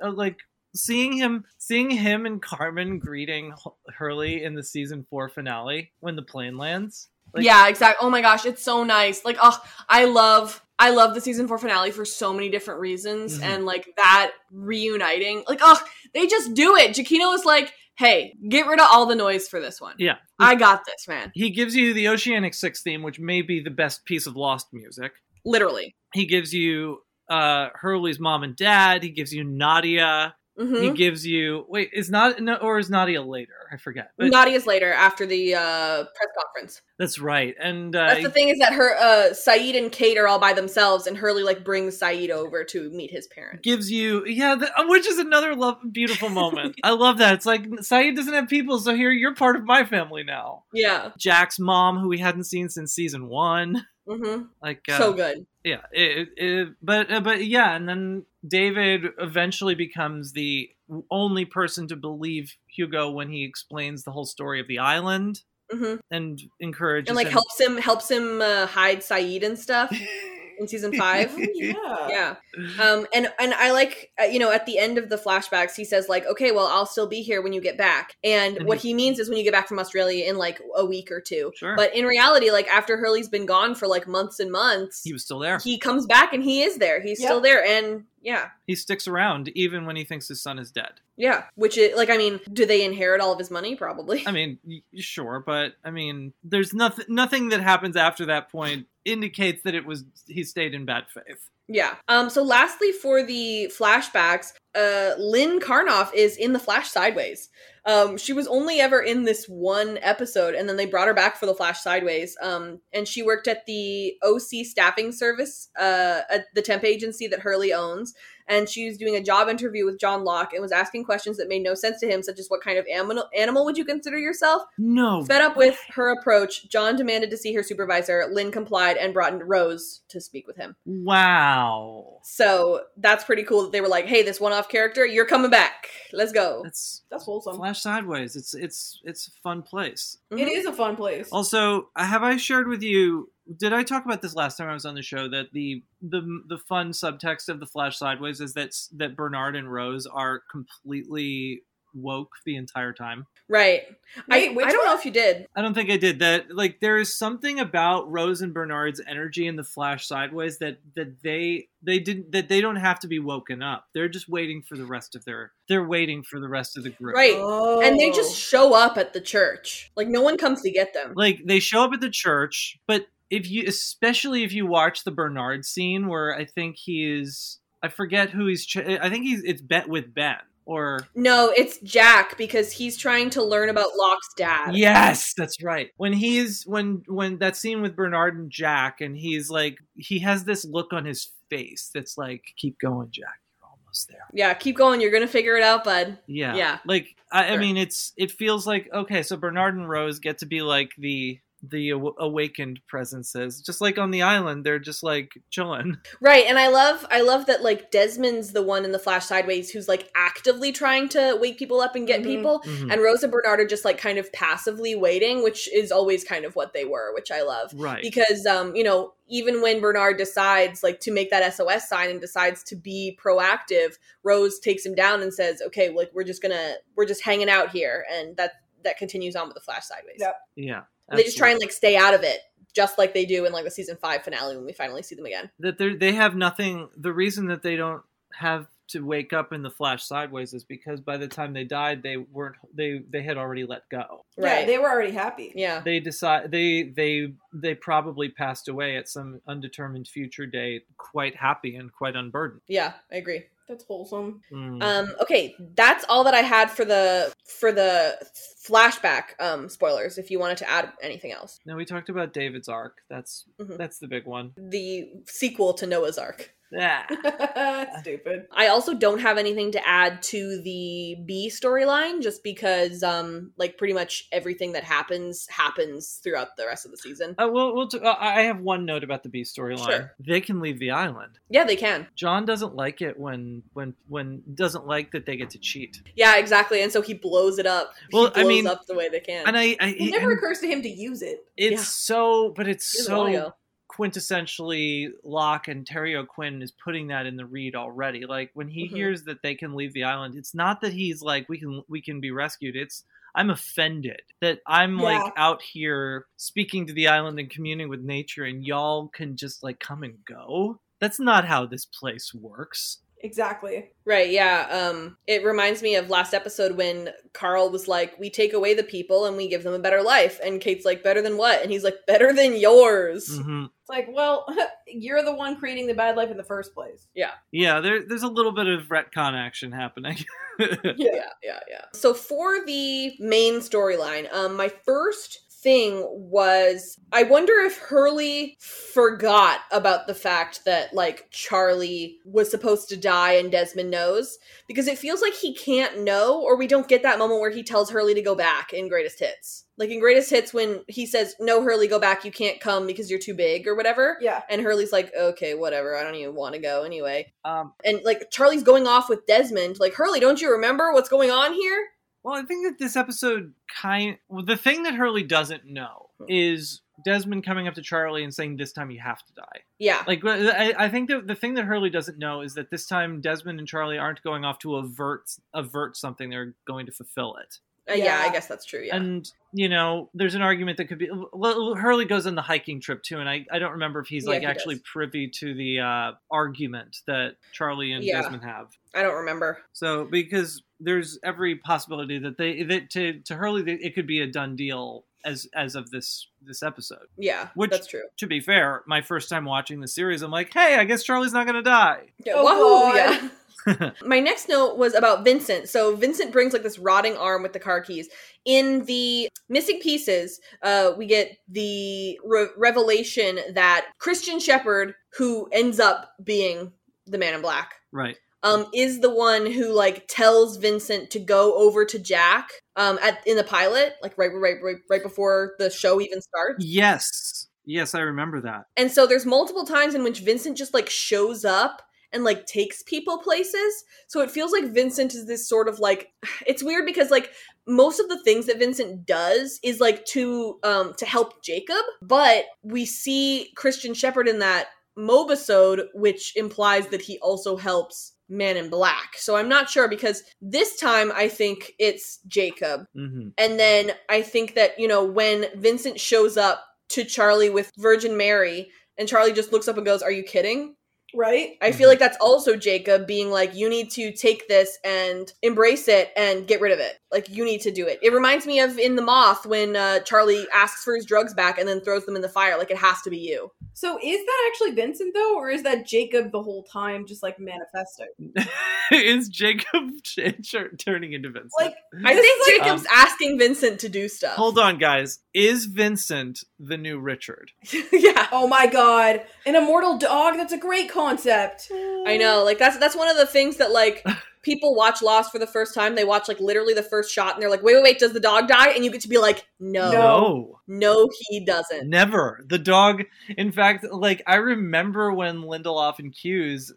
a like. Seeing him, seeing him and Carmen greeting Hurley in the season four finale when the plane lands, like- yeah, exactly. Oh my gosh, it's so nice. Like, oh, I love, I love the season four finale for so many different reasons, Mhm. and like that reuniting. Like, oh, they just do it. Giacchino is like, "Hey, get rid of all the noise for this one. yeah, I got this, man. He gives you the Oceanic Six theme, which may be the best piece of Lost music. Literally." He gives you uh Hurley's mom and dad. He gives you Nadia. Hmm He gives you wait, is not or is Nadia later? I forget. But Nadia's later after the uh, press conference. that's right. And uh, That's the thing is that her, uh, Sayid and Kate are all by themselves, and Hurley like brings Sayid over to meet his parents. gives you yeah, the, uh, which is another love, beautiful moment. I love that. It's like Sayid doesn't have people, so here you're part of my family now. Yeah. Jack's mom, who we hadn't seen since season one, hmm like uh, so good. yeah it, it, but uh, but yeah and then david eventually becomes the only person to believe hugo when he explains the whole story of the island hmm and encourages And like him. helps him helps him uh, hide Sayid and stuff in season five. Yeah. yeah. Um and and i like uh, you know at the end of the flashbacks he says like okay well i'll still be here when you get back. And, And what he- means is when you get back from australia in like a week or two. Sure. but in reality like after hurley's been gone for like months and months he was still there. he comes back and he is there. He's still there. And yeah. He sticks around even when he thinks his son is dead. Yeah. Which is like i mean do they inherit all of his money? Probably. I mean y- sure. But i mean there's nothing nothing that happens after that point indicates that it was he stayed in bad faith Yeah. Um. So, lastly, for the flashbacks, uh, Lynn Karnoff is in the Flash Sideways. Um, she was only ever in this one episode, and then they brought her back for the Flash Sideways. Um, and she worked at the OC staffing service, uh, at the temp agency that Hurley owns. And she was doing a job interview with John Locke and was asking questions that made no sense to him, such as what kind of animal animal would you consider yourself? no Fed up with her approach, John demanded to see her supervisor. Lynn complied and brought in Rose to speak with him. wow So that's pretty cool that they were like, "Hey, this one-off character, you're coming back. Let's go." that's That's wholesome. flash sideways it's it's it's a fun place Mhm. It is a fun place. Also, have I shared with you? Did I talk about this last time I was on the show? That the the the fun subtext of the Flash Sideways is that that Bernard and Rose are completely woke the entire time. right. Wait, I, I don't know if you did. I don't think I did that. Like there is something about Rose and Bernard's energy in the Flash Sideways that that they they didn't that they don't have to be woken up. They're just waiting for the rest of their they're waiting for the rest of the group. Right. Oh. And they just oh. show up at the church. Like no one comes to get them. like they show up at the church but if you especially if you watch the bernard scene where i think he is i forget who he's ch- i think he's it's bet with ben or No, it's Jack because he's trying to learn about Locke's dad. yes that's right when he's when when that scene with bernard and jack and he's like he has this look on his face that's like keep going jack you're almost there Yeah, keep going. You're gonna figure it out, bud. Yeah. Yeah. Like I, I mean it's it feels like okay, so Bernard and Rose get to be like the the aw- awakened presences. Just like on the island, they're just like chilling. Right, and I love I love that like Desmond's the one in the Flash Sideways who's like actively trying to wake people up and get Mhm. people, Mhm. and Rose and Bernard are just like kind of passively waiting, which is always kind of what they were, which I love. Right. Because um, you know, even when Bernard decides like to make that SOS sign and decides to be proactive, Rose takes him down and says, "Okay, like we're just gonna we're just hanging out here," and that that continues on with the Flash Sideways. Yep. yeah. They just try and like stay out of it, just like they do in like the season five finale when we finally see them again. that they they have nothing. The reason that they don't have to wake up in the Flash sideways is because by the time they died, they weren't they they had already let go. Yeah, they were already happy. Yeah. They decide they they they probably passed away at some undetermined future date, quite happy and quite unburdened. Yeah, I agree. That's wholesome. Mm. Um, okay, that's all that I had for the for the flashback um spoilers. If you wanted to add anything else, now we talked about David's arc. That's Mhm. that's the big one. the sequel to Noah's Ark. Yeah. Stupid. I also don't have anything to add to the B storyline, just because um like pretty much everything that happens happens throughout the rest of the season. Uh, well, we'll t- uh, I have one note about the B storyline. Sure. They can leave the island. Yeah, they can. John doesn't like it when when when doesn't like that they get to cheat. Yeah, exactly. And so he blows it up. Well, he I blows mean- up the way they can. And I, I It never and occurs to him to use it. it's yeah. so, but it's Here's so ago. Quintessentially Locke and Terry O'Quinn is putting that in the read already. Like when he Mhm. hears that they can leave the island, it's not that he's like we can we can be rescued. It's I'm offended that I'm Yeah. like out here speaking to the island and communing with nature, and y'all can just like come and go. That's not how this place works. Exactly. Right, yeah. Um it reminds me of last episode when Carl was like, "We take away the people and we give them a better life." And Kate's like, "Better than what?" And he's like, "Better than yours." hmm It's like, well, you're the one creating the bad life in the first place. Yeah. Yeah, there, there's a little bit of retcon action happening. yeah, yeah, yeah. So for the main storyline, um, my first thing was I wonder if Hurley forgot about the fact that like Charlie was supposed to die and Desmond knows because it feels like he can't know or we don't get that moment where he tells Hurley to go back in Greatest Hits. Like in Greatest Hits when he says, "No, Hurley, go back. You can't come because you're too big or whatever." Yeah. And Hurley's like, "Okay, whatever. I don't even want to go anyway." um, and like Charlie's going off with Desmond. Like Hurley, don't you remember what's going on here? Well, I think that this episode kind well, the thing that Hurley doesn't know is Desmond coming up to Charlie and saying, "This time you have to die." Yeah, Like, I, I think that the thing that Hurley doesn't know is that this time Desmond and Charlie aren't going off to avert avert something; they're going to fulfill it. Uh, yeah, Yeah. I guess that's true. Yeah, And you know, there's an argument that could be. well, Hurley goes on the hiking trip too, and I, I don't remember if he's Yeah, like he actually does. privy to the uh, argument that Charlie and Yeah. Desmond have. I don't remember. So because there's every possibility that they that to to Hurley it could be a done deal as as of this this episode. Yeah, Which- that's true. To be fair, my first time watching the series, I'm like, hey, I guess Charlie's not gonna die. Yeah, Oh, yeah. My next note was about Vincent. So Vincent brings like this rotting arm with the car keys. In the missing pieces, uh, we get the re- revelation that Christian Shepherd, who ends up being the Man in Black, Right. Um, is the one who like tells Vincent to go over to Jack um, at in the pilot, like right, right, right, right before the show even starts. Yes. Yes, I remember that. And so there's multiple times in which Vincent just like shows up and like takes people places. So it feels like Vincent is this sort of like it's weird because like most of the things that Vincent does is like to um to help Jacob, but we see Christian Shepherd in that mobisode which implies that he also helps Man in Black. So I'm not sure because this time I think it's Jacob hmm and then I think that, you know, when Vincent shows up to Charlie with Virgin Mary and Charlie just looks up and goes, Are you kidding? Right? I feel like that's also Jacob being like, You need to take this and embrace it and get rid of it. Like, you need to do it. It reminds me of in The Moth when uh, Charlie asks for his drugs back and then throws them in the fire. Like, it has to be you. So is that actually Vincent though, or is that Jacob the whole time just like manifesting? Is Jacob turning into Vincent? Like I think like- Jacob's Um, asking Vincent to do stuff. Hold on, guys. Is Vincent the new Richard? yeah. Oh my god, an immortal dog? That's a great concept. I know, like that's that's one of the things that like people watch Lost for the first time, they watch like literally the first shot and they're like, wait, wait, wait, does the dog die? And you get to be like, no, no, No. he doesn't. Never. The dog, in fact, like I remember when Lindelof and Cuse,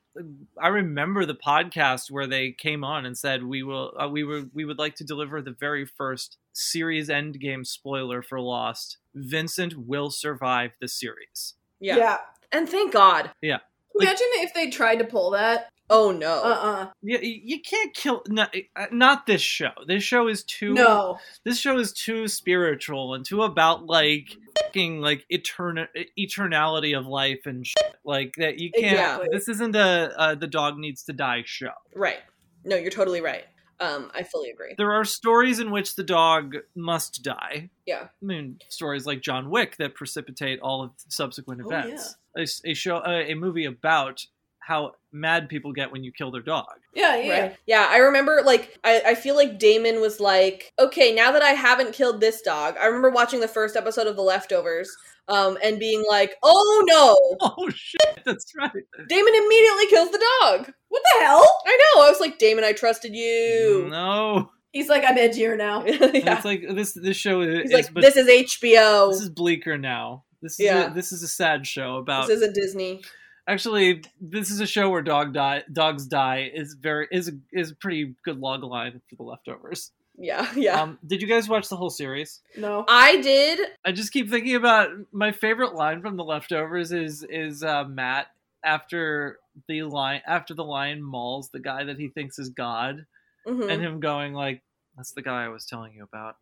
I remember the podcast where they came on and said we will, uh, we were, we would like to deliver the very first series endgame spoiler for Lost. Vincent will survive the series. Yeah. And thank God. Yeah. Like- Imagine if they tried to pull that. Oh no. Uh uh Yeah, you, you can't kill. Not, not this show. This show is too. No. This show is too spiritual and too about like fucking like etern- eternality of life and shit. like that. You can't. Exactly. This isn't a, a the dog needs to die show. Right. No, you're totally right. Um, I fully agree. There are stories in which the dog must die. Yeah. I mean, stories like John Wick that precipitate all of subsequent events. Oh, events. a, show, a, a movie about how mad people get when you kill their dog. Yeah, yeah. Right. Yeah, I remember like I, I feel like Damon was like, okay, now that I haven't killed this dog, I remember watching the first episode of The Leftovers, um, and being like, oh no, Oh shit, that's right. Damon immediately kills the dog. What the hell? I know. I was like, Damon, I trusted you. No, He's like, I'm edgier now. yeah. it's like this. This show is. He's like, but this is HBO. this is bleaker now. This is Yeah. a, this is a sad show about. This isn't Disney. Actually, this is a show where dog die. Dogs die is very is a, is a pretty good log line for the leftovers. Yeah, yeah. Um, did you guys watch the whole series? No. I did. I just keep thinking about my favorite line from the leftovers is is uh, Matt after the line after the lion mauls the guy that he thinks is God Mhm. and him going like that's the guy I was telling you about.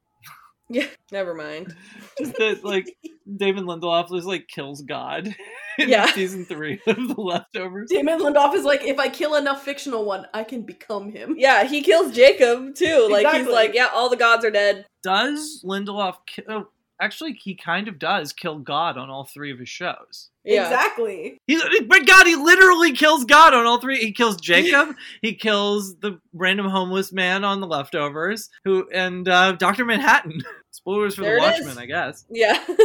Yeah, never mind. Just that like David Lindelof just like kills God in Yeah. season three of the leftovers. Damon Lindelof is like, if I kill enough fictional one, I can become him. Yeah, he kills Jacob too. Like he's like, yeah, all the gods are dead. Does Lindelof ki- oh, actually he kind of does kill God on all three of his shows. Yeah. Exactly. He's, but God, he literally kills God on all three. He kills Jacob. he kills the random homeless man on the leftovers. Who and uh, Doctor Manhattan. Spoilers for There the it Watchmen, is. I guess. Yeah.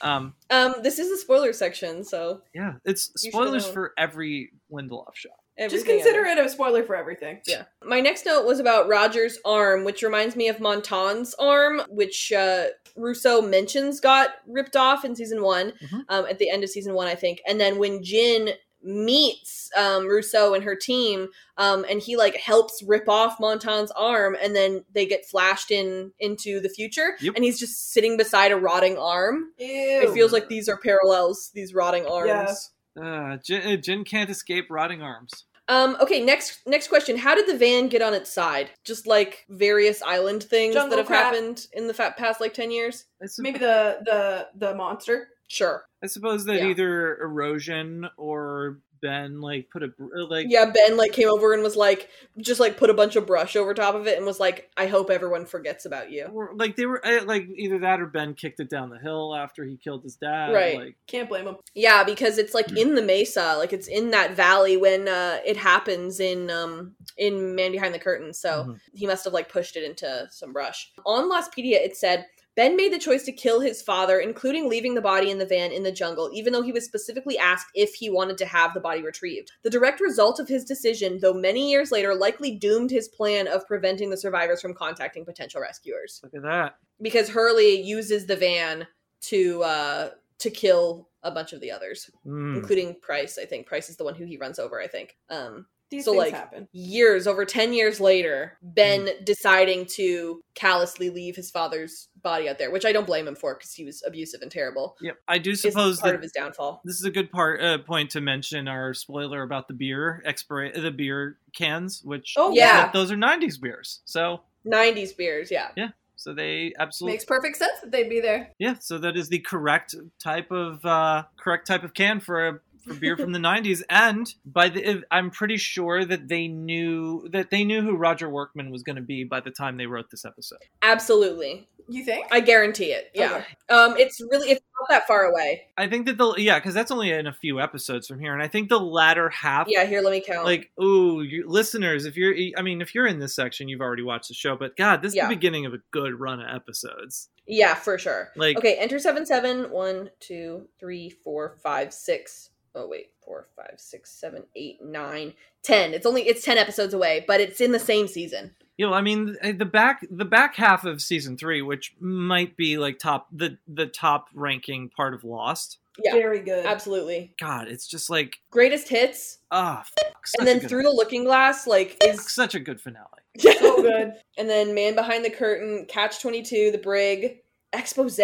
Um, um, this is the spoiler section, so yeah, it's spoilers for every Lindelof show. Just consider ever. it a spoiler for everything. Yeah. My next note was about Roger's arm, which reminds me of Montand's arm, which uh, Rousseau mentions got ripped off in season one, Mhm. um, at the end of season one, I think. And then when Jin meets um, Rousseau and her team, um, and he like helps rip off Montand's arm, and then they get flashed in into the future, Yep. and he's just sitting beside a rotting arm. Ew. It feels like these are parallels, these rotting arms. Yeah. Uh, Jin, uh, Jin can't escape rotting arms. Um, okay, next next question. How did the van get on its side? Just like various island things Jungle that have crap. happened in the fa- past like 10 years? Maybe the the the monster. Sure. I suppose that Yeah. either erosion or Ben like put a br- like Yeah, Ben like came over and was like just like put a bunch of brush over top of it and was like, "I hope everyone forgets about you." or, like they were uh, like either that or Ben kicked it down the hill after he killed his dad. Right. Like Can't blame him. Yeah, because it's like in the mesa, like it's in that valley when uh it happens in um in Man Behind the Curtain. So Mhm. he must have like pushed it into some brush. On Lostpedia it said Ben made the choice to kill his father, including leaving the body in the van in the jungle, even though he was specifically asked if he wanted to have the body retrieved. The direct result of his decision, though many years later, likely doomed his plan of preventing the survivors from contacting potential rescuers. look at that. Because Hurley uses the van to uh to kill a bunch of the others Mm. including Pryce. I think Pryce is the one who he runs over. I think. Um, These So, things like, happen. years over ten years later, Ben Mm. deciding to callously leave his father's body out there, which I don't blame him for because he was abusive and terrible. Yep. I do suppose part that of his downfall. this is a good part uh, point to mention our spoiler about the beer expira- the beer cans, which Oh Yeah. yeah. those are '90s beers. So '90s beers, yeah yeah. so they absolutely Makes perfect sense that they'd be there. yeah. So that is the correct type of uh, correct type of can for a for beer from the '90s. And by the I'm pretty sure that they knew that they knew who Roger Workman was going to be by the time they wrote this episode. Absolutely, You think? I guarantee it. Yeah. Okay. Um, it's really it's not that far away. I think that the yeah, because that's only in a few episodes from here, and I think the latter half Yeah. Here, let me count. like ooh you, listeners if you're i mean if you're in this section you've already watched the show but god this is Yeah. the beginning of a good run of episodes yeah, for sure. like Okay, enter seven seven one two three four five six oh wait, four, five, six, seven, eight, nine, ten. It's only it's ten episodes away, but it's in the same season. You know, I mean, eh, the back the back half of season three, which might be like top the the top ranking part of Lost. Yeah, Very good. absolutely. God, it's just like Greatest hits, ah, fuck, and then good- through the Looking Glass, like is such a good finale. So good. and then Man Behind the Curtain, Catch Twenty Two, The Brig, Expose,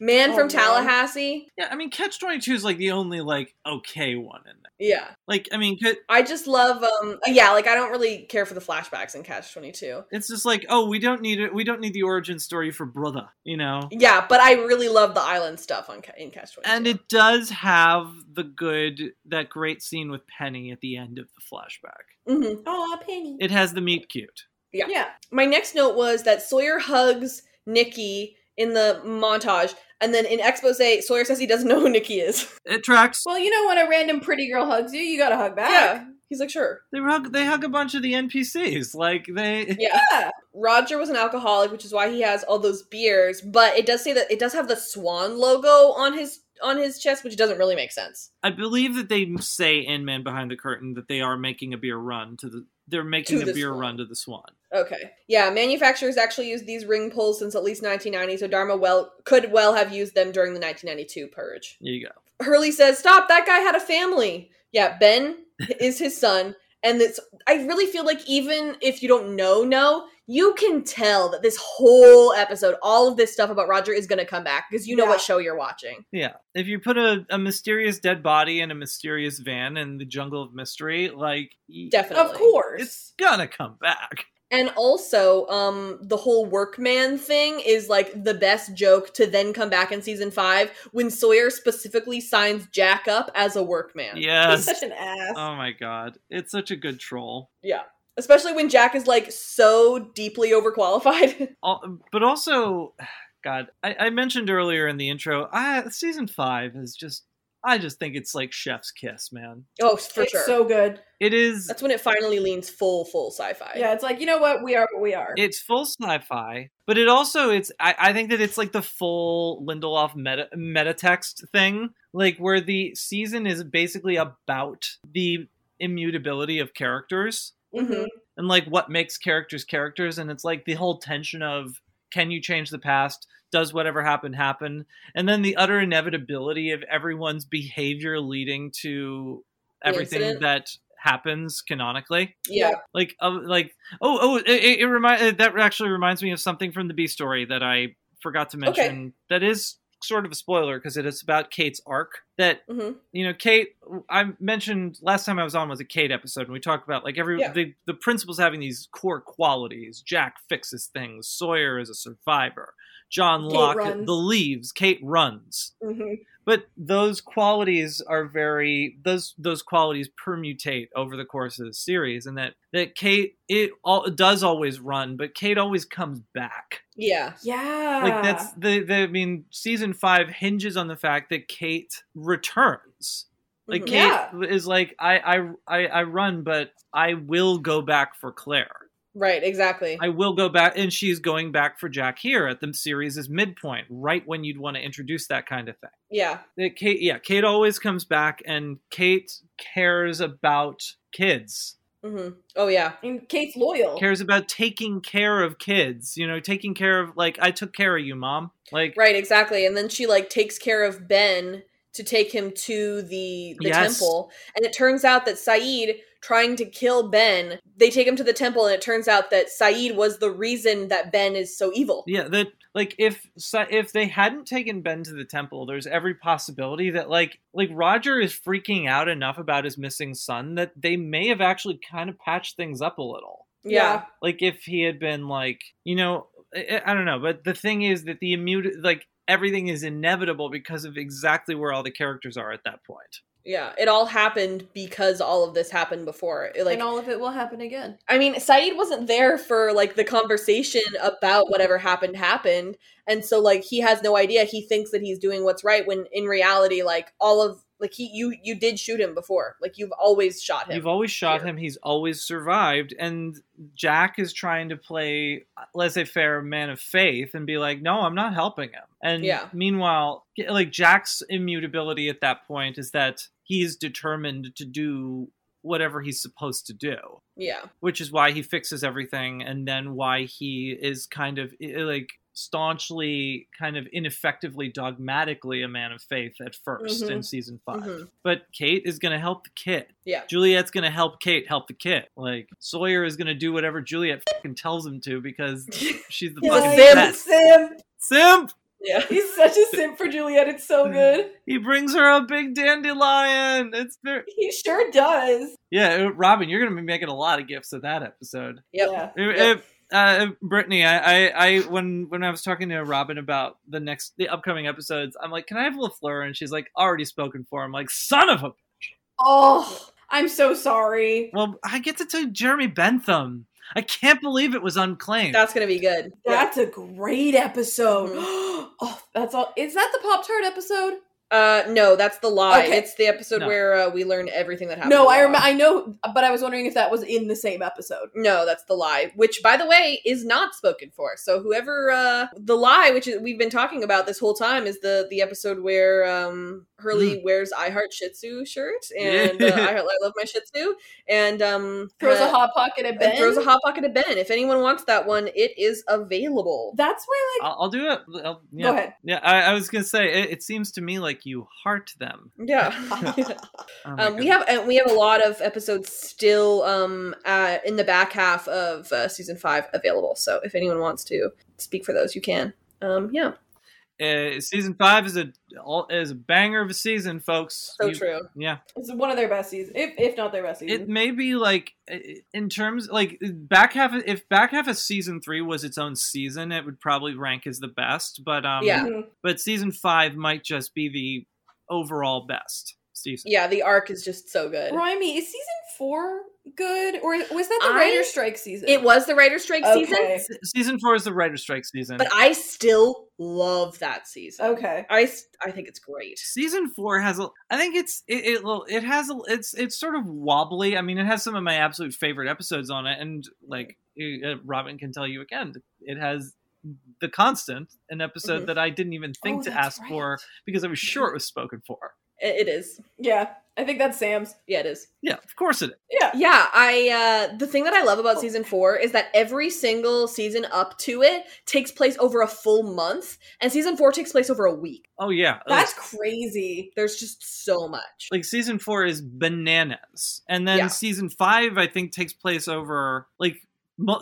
Man Oh, from man. Tallahassee. Yeah, I mean, Catch Twenty Two is like the only like okay one in there. Yeah, Like, I mean, ca- I just love. um Yeah, like I don't really care for the flashbacks in Catch Twenty Two. it's just like, oh, we don't need it. We don't need the origin story for brother, you know. Yeah, but I really love the island stuff on Ca- in Catch Twenty Two. And it does have the good, that great scene with Penny at the end of the flashback. hmm Oh, Penny. It has the meet cute. Yeah. Yeah. My next note was that Sawyer hugs Nikki in the montage, and then in expose, Sawyer says he doesn't know who Nikki is. It tracks. Well, you know when a random pretty girl hugs you, you gotta hug back. Yeah, he's like, sure. They hug. They hug a bunch of the NPCs. Like they. Yeah. Yeah. Roger was an alcoholic, which is why he has all those beers. But it does say that it does have the Swan logo on his on his chest, which doesn't really make sense. I believe that they say in Man Behind the Curtain that they are making a beer run to the. They're making To a the beer Swan. run to the Swan. Okay. Yeah, manufacturers actually used these ring pulls since at least 1990, so Dharma well could well have used them during the 1992 purge. There you go. Hurley says, "Stop! That guy had a family." Yeah, Ben is his son, and this I really feel like even if you don't know, no, you can tell that this whole episode, all of this stuff about Roger is going to come back because you know Yeah. what show you're watching. Yeah, if you put a, a mysterious dead body in a mysterious van in the jungle of mystery, like Definitely, Of course. it's gonna come back. And also, um, the whole workman thing is like the best joke to then come back in season five when Sawyer specifically signs Jack up as a workman. He's Yes. such an ass. oh my god, it's such a good troll. Yeah. Especially when Jack is like so deeply overqualified. Al- But also, God, I, I mentioned earlier in the intro, I, season five is just. I just think it's like Chef's Kiss, man. oh, for it's sure. so good. It is. That's when it finally leans full, full sci-fi. Yeah, it's like, you know what? We are what we are. it's full sci-fi, but it also it's I, I think that it's like the full Lindelof meta meta text thing, like where the season is basically about the immutability of characters Mhm. and like what makes characters characters, and it's like the whole tension of can you change the past? Does whatever happened happen? And then the utter inevitability of everyone's behavior leading to everything incident? that happens canonically Yeah. like uh, like oh oh it, it, remind that actually reminds me of something from the B story that I forgot to Okay. mention that is sort of a spoiler because it is about Kate's arc that Mhm. you know Kate I mentioned last time I was on was a Kate episode and we talked about like every Yeah. the the principals having these core qualities Jack fixes things Sawyer is a survivor John Kate Locke runs. believes Kate runs Mhm. But those qualities are very those those qualities permutate over the course of the series and that that kate it all it does always run but kate always comes back Yeah. yeah. like that's the, the i mean season five hinges on the fact that kate returns like Mhm. kate Yeah. is like I, I i i run but i will go back for claire Right, exactly. I will go back, and she's going back for Jack here at the series' midpoint, right when you'd want to introduce that kind of thing yeah. that Kate, yeah, Kate always comes back, and Kate cares about kids, hmm Oh yeah. and Kate's loyal. cares about taking care of kids. You know, taking care of like I took care of you, mom. Like, Right, exactly. And then she like takes care of Ben to take him to the the Yes. temple. And it turns out that Sayid trying to kill Ben, they take him to the temple and it turns out that Sayid was the reason that Ben is so evil. yeah, that like if if they hadn't taken Ben to the temple, there's every possibility that like like Roger is freaking out enough about his missing son that they may have actually kind of patched things up a little. Yeah. like if he had been like you know I, I don't know but the thing is that the immune like everything is inevitable because of exactly where all the characters are at that point Yeah. It all happened because all of this happened before. It, like and all of it will happen again. I mean, Sayid wasn't there for like the conversation about whatever happened happened. And so like he has no idea. He thinks that he's doing what's right when in reality like all of Like he, you, you did shoot him before. Like you've always shot him. You've always shot here. him. He's always survived. And Jack is trying to play laissez faire man of faith and be like, no, I'm not helping him. And Yeah. meanwhile, like Jack's immutability at that point is that he's determined to do whatever he's supposed to do. yeah, which is why he fixes everything and then why he is kind of like staunchly kind of ineffectively dogmatically a man of faith at 1st in Mhm. season 5 Mhm. but kate is going to help the kid yeah. juliet's going to help kate help the kid like sawyer is going to do whatever juliet fucking tells him to because she's the a fucking simp. best Simp. simp Yeah. He's such a simp for Juliet. It's so good. he brings her a big dandelion it's very He sure does. yeah Robyn you're going to be making a lot of gifts of that episode Yep. Yeah. If- Yep. If- uh, Brittany, I, I, I, when when I was talking to Robyn about the next, the upcoming episodes, I'm like, "Can I have Lafleur?" And she's like, "Already spoken for." I'm like, "Son of a." Oh, I'm so sorry. Well, I get to tell Jeremy Bentham. I can't believe it was unclaimed. That's gonna be good. Yeah. That's a great episode. Mhm. oh, that's all. Is that the Pop Tart episode? Uh, no, that's the lie. Okay. It's the episode No. where uh, we learn everything that happened. No, I Law. rem- I know, but I was wondering if that was in the same episode. No, that's the lie. Which, by the way, is not spoken for. So whoever uh the lie, which is, we've been talking about this whole time, is the the episode where um Hurley wears I Heart Shih Tzu shirt and uh, I, Heart- I love my Shih Tzu and um Throws uh, a hot pocket at and Ben. throws a hot pocket at Ben. If anyone wants that one, it is available. That's why, like, I'll, I'll do it. I'll- yeah. go ahead. Yeah, I, I was gonna say it, it seems to me like you heart them. Yeah. Oh Um, we have we have a lot of episodes still um uh, in the back half of uh, season five available. So if anyone wants to speak for those, you can. Um, yeah, Uh, season five is a is a banger of a season, folks. so You- true. Yeah. It's one of their best seasons, if if not their best season. it may be like uh, in terms like back half if back half of season three was its own season it would probably rank as the best but um Yeah. Mhm. but season five might just be the overall best season Yeah, the arc is just so good. Remind me, is season four good, or was that the I- writer's strike season? It was the writer strike season, Okay. Se- season four is the writer strike season but I still love that season. Okay. I I think it's great. season four has a i think it's it it, it has a it's it's sort of wobbly i mean it has some of my absolute favorite episodes on it and like uh, Robyn can tell you again it has the constant an episode Mhm. that i didn't even think Oh, to that's ask for because i was sure it was spoken for It, it is. Yeah, I think that's Sam's. Yeah, it is. yeah of course it is Yeah. Yeah, I uh the thing that I love about season 4 is that every single season up to it takes place over a full month and season 4 takes place over a week. oh yeah That's crazy. There's just so much. like season four is bananas and then Yeah. season five i think takes place over like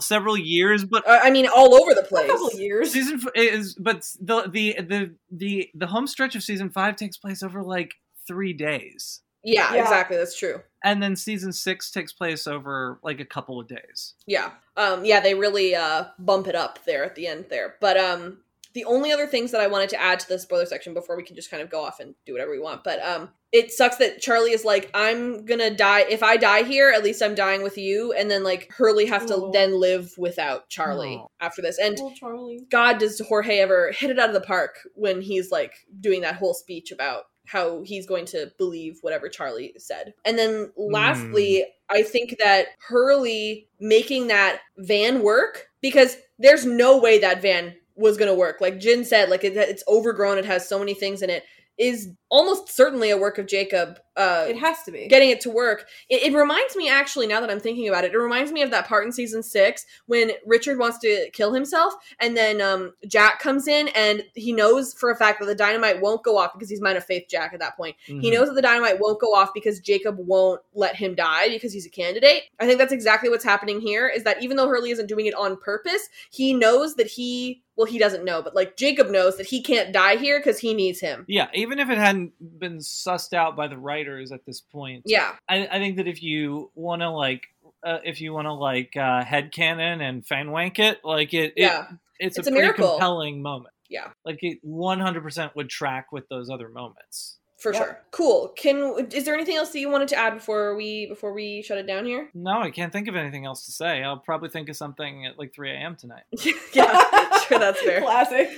several years but Uh, I mean all over the A place. couple years. season f- is but the the the the the home stretch of season five takes place over like three days Yeah, Yeah. exactly, that's true. and then season six takes place over like a couple of days Yeah. Um yeah, they really uh bump it up there at the end there. But um the only other things that I wanted to add to the spoiler section before we can just kind of go off and do whatever we want, but um it sucks that Charlie is like, I'm gonna die. If I die here, at least I'm dying with you. And then like Hurley has to then live without Charlie Oh. after this. And Charlie. God, does Jorge ever hit it out of the park when he's like doing that whole speech about how he's going to believe whatever Charlie said. And then lastly, hmm. I think that Hurley making that van work because there's no way that van was going to work. Like Jin said, like it, it's overgrown, it has so many things in it. Is almost certainly a work of Jacob. Uh, It has to be. getting it to work. It, it reminds me, actually, now that I'm thinking about it, it reminds me of that part in season six when Richard wants to kill himself, and then um, Jack comes in, and he knows for a fact that the dynamite won't go off because he's man of faith Jack at that point. He Mhm. knows that the dynamite won't go off because Jacob won't let him die because he's a candidate. I think that's exactly what's happening here. Is that even though Hurley isn't doing it on purpose, he knows that he well, he doesn't know, but like Jacob knows that he can't die here because he needs him. yeah even if it hadn't been sussed out by the writers at this point. Yeah, i, I think that if you want to like uh, if you want to like uh headcanon and fanwank it like it, it yeah, it's, It's a, a pretty miracle. compelling moment. Yeah, like it 100% would track with those other moments For Yep. sure. Cool. Can is there anything else that you wanted to add before we before we shut it down here? No, I can't think of anything else to say. I'll probably think of something at like 3 a.m. tonight. yeah, sure that's fair. Classic.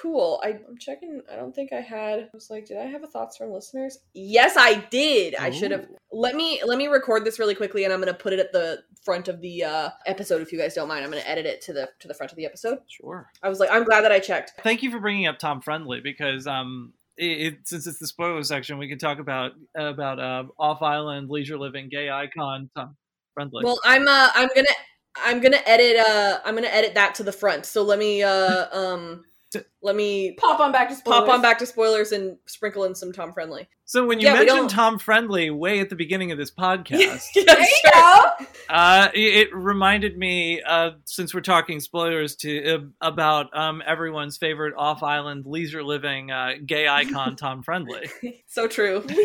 Cool. I, I'm checking. I don't think I had. I was like, did I have a thoughts from listeners? Yes, I did. I should have. Let me let me record this really quickly, and I'm gonna put it at the front of the uh, episode if you guys don't mind. I'm gonna edit it to the to the front of the episode. Sure. I was like, I'm glad that I checked. Thank you for bringing up Tom Friendly because um, it, since it's the spoiler section, we can talk about about uh, off island leisure living gay icon Tom Friendly. Well, I'm uh, I'm gonna I'm gonna edit uh, I'm gonna edit that to the front. So let me uh, um, let me Pop on back to spoilers. pop on back to spoilers and sprinkle in some Tom Friendly. so when you yeah, mentioned Tom Friendly way at the beginning of this podcast, Yeah, There you sure. go. uh, it, it reminded me, uh, since we're talking spoilers, to uh, about um, everyone's favorite off island leisure living uh, gay icon Tom Friendly. So true. Leisure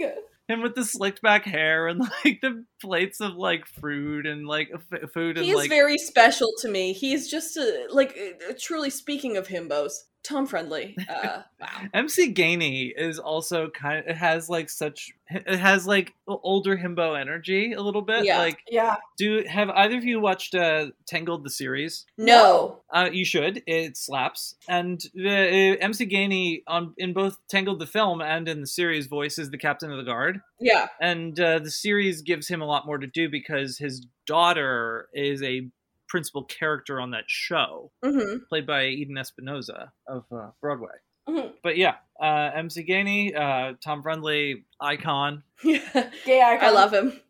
living. him with the slicked back hair and like the plates of like fruit and like f- food and He is like very special to me. He's just a, like uh, truly speaking of himbos, Tom Friendly. Uh, wow. MC Gainey is also kind of it has like such it has like older himbo energy a little bit. Yeah. Like Yeah. do have either of you watched uh Tangled the series? No. Uh you should. It slaps. And uh, MC Gainey on in both Tangled the film and in the series voices the captain of the guard. Yeah. and uh, the series gives him a lot more to do because his daughter is a principal character on that show, Mm-hmm. played by Eden Espinoza of uh, Broadway. But yeah, uh, MC Gainey, uh, Tom Friendly, icon. Yeah. Gay icon. I love him.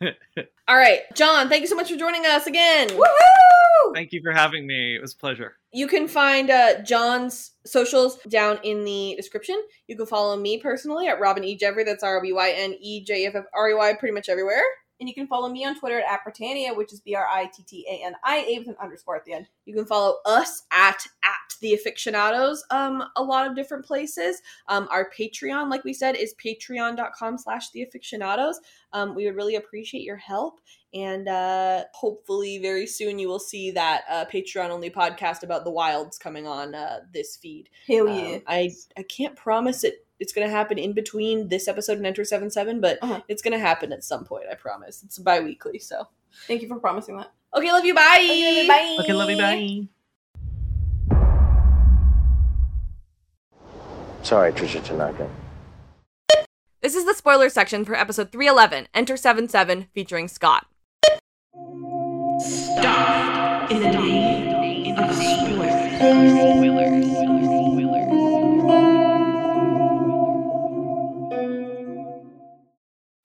All right, John. Thank you so much for joining us again. Woohoo! Thank you for having me. It was a pleasure. You can find uh, John's socials down in the description. You can follow me personally at Robyn E. Jeffrey. That's R O B Y N E J F F R E Y pretty much everywhere. And you can follow me on Twitter at Brittania, which is B R I T T A N I A with an underscore at the end. You can follow us at at the afictionados um a lot of different places. Um our Patreon, like we said, is patreon.com slash the afictionados. Um we would really appreciate your help. And uh hopefully very soon you will see that uh Patreon only podcast about the wilds coming on uh this feed. Hell Um, yeah. I I can't promise it it's gonna happen in between this episode and Enter Seven Seven, but Uh-huh. it's gonna happen at some point, I promise. It's bi weekly, so Thank you for promising that. Okay, love you, bye. Okay, bye. Okay, love you. Bye. Sorry, Trisha Tanaka. This is the spoiler section for episode 311, Enter 77, featuring Scott. Stop in the day of spoilers.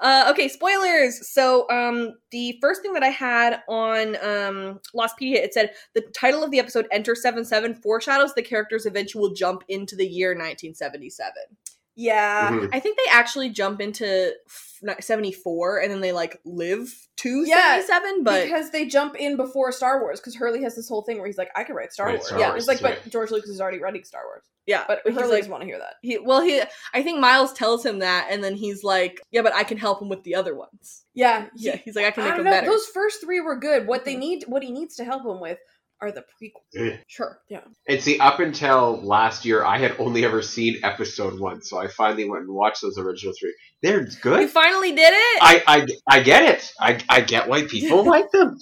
Uh, okay, spoilers. So, um, the first thing that I had on um, Lostpedia, it said the title of the episode "Enter Seven Seven" foreshadows the character's eventual jump into the year 1977. Yeah. Mhm. I think they actually jump into f- 74 and then they like live to Yeah, 77, but because they jump in before Star Wars, because Hurley has this whole thing where he's like, I could write Star Write Wars. Star yeah, Wars, it's like, yeah. but George Lucas is already writing Star Wars. yeah, But he's Hurley like, doesn't want to hear that. he, well, he, I think Miles tells him that, and then he's like, yeah, but I can help him with the other ones. Yeah, Yeah, he's like, I can I make don't know. better. Those first three were good. What they need, what he needs to help him with, are the prequels. Sure, yeah. And see, up until last year, I had only ever seen episode one, so I finally went and watched those original three. They're good. You finally did it? I, I, I get it. I, I get why people like them.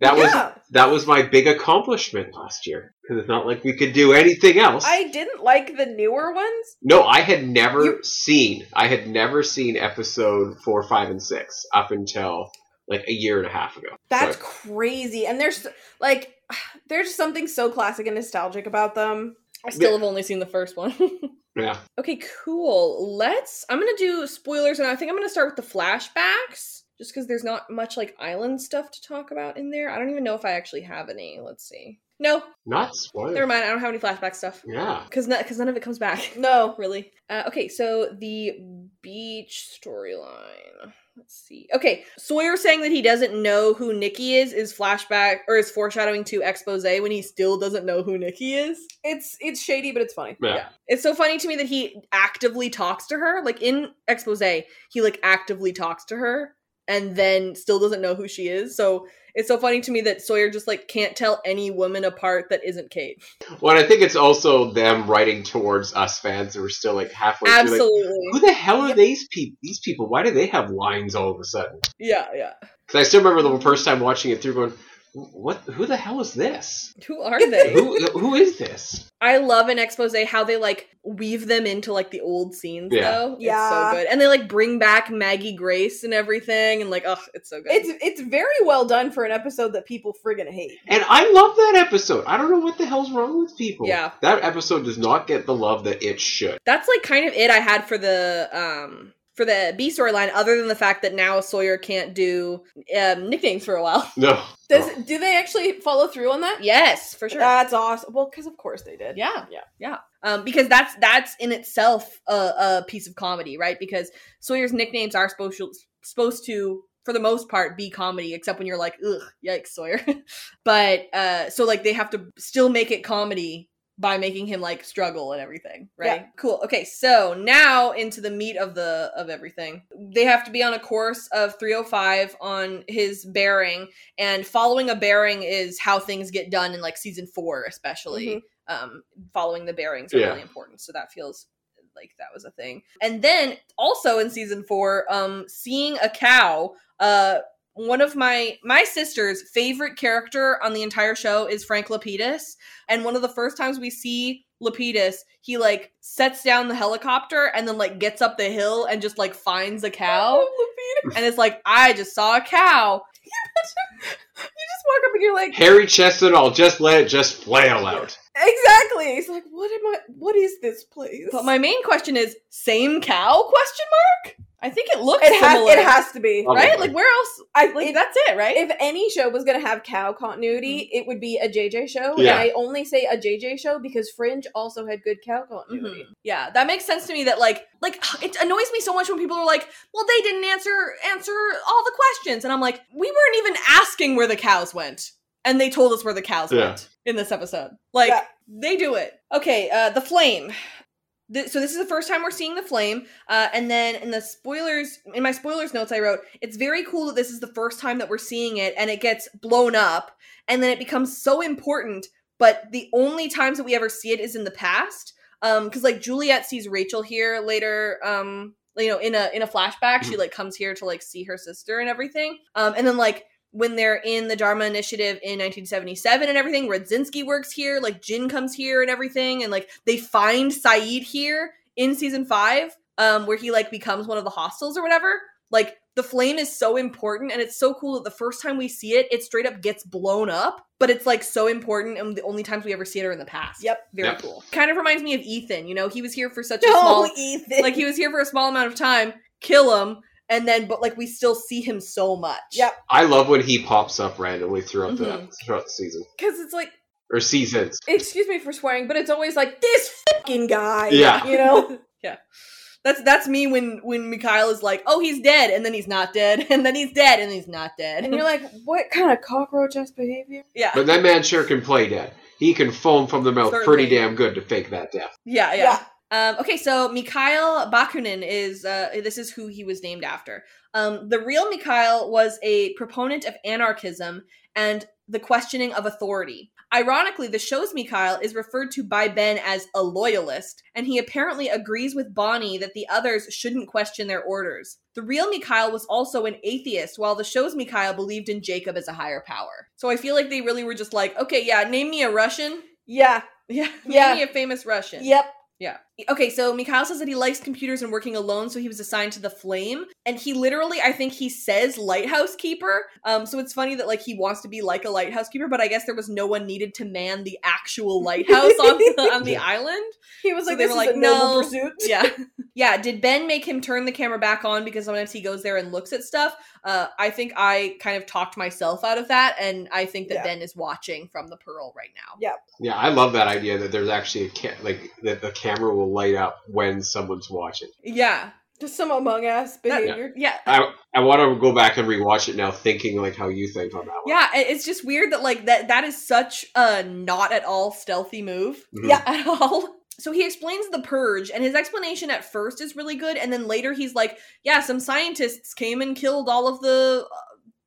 That was that was my big accomplishment last year because it's not like we could do anything else. I didn't like the newer ones. no, I had never You- seen. I had never seen episode four, five, and six up until like a year and a half ago. That's So- crazy. And there's like, there's something so classic and nostalgic about them. I still have only seen the first one. yeah. okay, cool. Let's. I'm gonna do spoilers, and I think I'm gonna start with the flashbacks, just because there's not much like island stuff to talk about in there. I don't even know if I actually have any. Let's see. No, Not spoilers. never mind. I don't have any flashback stuff Yeah. because because none of it comes back. No. really. Uh, okay, so the beach storyline. Let's see. Okay, Sawyer saying that he doesn't know who Nikki is is flashback or is foreshadowing to expose when he still doesn't know who Nikki is. It's it's shady, but it's funny. Yeah. It's so funny to me that he actively talks to her. Like in expose, he like actively talks to her and then still doesn't know who she is. So it's so funny to me that Sawyer just like can't tell any woman apart that isn't Kate. Well, and I think it's also them writing towards us fans who are still like halfway through. Like, Absolutely. who the hell are these people? These people? Why do they have lines all of a sudden? Yeah, yeah. Because I still remember the first time watching it through, going, "What? Who the hell is this? Who are they? who who is this?" I love an expose how they like weave them into like the old scenes Yeah. though. It's Yeah. so good. And they like bring back Maggie Grace and everything and like oh it's so good. It's it's very well done for an episode that people friggin' hate. And I love that episode. I don't know what the hell's wrong with people. Yeah. that episode does not get the love that it should. That's like kind of it I had for the um for the B storyline, other than the fact that now Sawyer can't do um, nicknames for a while. No. Does do they actually follow through on that? Yes, for sure. That's awesome. Well, because of course they did. Yeah, Yeah. yeah. Um, because that's that's in itself a, a piece of comedy, right? Because Sawyer's nicknames are supposed to, supposed to, for the most part, be comedy, except when you're like, ugh, yikes, Sawyer. but uh, so like they have to still make it comedy by making him like struggle and everything, right? Yeah. Cool. Okay, so now into the meat of the of everything. They have to be on a course of 305 on his bearing, and following a bearing is how things get done in like season four, especially. Um, following the bearings are Yeah. really important, so that feels like that was a thing. And then also in season four, um, seeing a cow. Uh, one of my my sister's favorite character on the entire show is Frank Lapidus, and one of the first times we see Lapidus, he like sets down the helicopter and then like gets up the hill and just like finds a cow, oh, and it's like I just saw a cow. You just walk up and you're like, Harry chest and all, just let it just flail out. Exactly. It's like, what am I? What is this place? But my main question is, same cow? Question mark. I think it looks it has similar. it has to be Probably. right. Like where else? I Like if, that's it, right? if any show was gonna have cow continuity, it would be a JJ show. Yeah. And I only say a JJ show because Fringe also had good cow continuity. Mhm. Yeah, that makes sense to me. That like, like it annoys me so much when people are like, "Well, they didn't answer answer all the questions," and I'm like, "We weren't even asking where the cows went, and they told us where the cows Yeah. went in this episode. Like, Yeah. they do it. Okay, uh, the flame. Th- so this is the first time we're seeing the flame, uh, and then in the spoilers, in my spoilers notes, I wrote it's very cool that this is the first time that we're seeing it, and it gets blown up, and then it becomes so important. But the only times that we ever see it is in the past, um, because like Juliet sees Rachel here later, um, you know, in a in a flashback, she like comes here to like see her sister and everything, um, and then like when they're in the Dharma Initiative in 1977 and everything, Radzinski works here, like Jin comes here and everything, and like they find Sayid here in season five, um, where he like becomes one of the hostiles or whatever. Like the flame is so important, and it's so cool that the first time we see it, it straight up gets blown up, but it's like so important, and the only times we ever see it are in the past. Yep. very Yep. cool. Kind of reminds me of Ethan. You know, he was here for such a No, small, Ethan. like he was here for a small amount of time, kill him, and then but like we still see him so much. Yep. I love when he pops up randomly throughout the Mhm. throughout the season because it's like, or seasons. excuse me for swearing, but it's always like this fucking guy. Yeah. You know. yeah. That's that's me when when Mikhail is like, oh, he's dead, and then he's not dead, and then he's dead, and he's not dead. and you're like, what kind of cockroach ass behavior? yeah, But that man sure can play dead. He can foam from the mouth Certainly. pretty damn good to fake that death. yeah, yeah. Um, okay, so Mikhail Bakunin is uh, this is who he was named after. Um, the real Mikhail was a proponent of anarchism and the questioning of authority. Ironically, the show's Mikhail is referred to by Ben as a loyalist, and he apparently agrees with Bonnie that the others shouldn't question their orders. The real Mikhail was also an atheist, while the show's Mikhail believed in Jacob as a higher power. So I feel like they really were just like, okay, yeah, name me a Russian. Yeah. Yeah, name Yeah. me a famous Russian. Yep. Yeah. Okay, so Mikhail says that he likes computers and working alone, so he was assigned to the Flame. And he literally, I think he says lighthouse keeper. Um, so it's funny that like he wants to be like a lighthouse keeper, but I guess there was no one needed to man the actual lighthouse on the, on the island. He was So like, they this were is like, a no. pursuit. Yeah. yeah. Did Ben make him turn the camera back on because sometimes he goes there and looks at stuff? Uh, I think I kind of talked myself out of that, and I think that Yeah. Ben is watching from the Pearl right now. Yeah. Yeah, I love that idea that there's actually a ca- like that the camera will light up when someone's watching. Yeah. Just some among us behavior. Yeah. I I want to go back and rewatch it now, thinking like how you think on that one. Yeah, it's just weird that like that that is such a not at all stealthy move. Mhm. Yeah. At all. so he explains the purge, and his explanation at first is really good, and then later he's like, "Yeah, some scientists came and killed all of the." uh,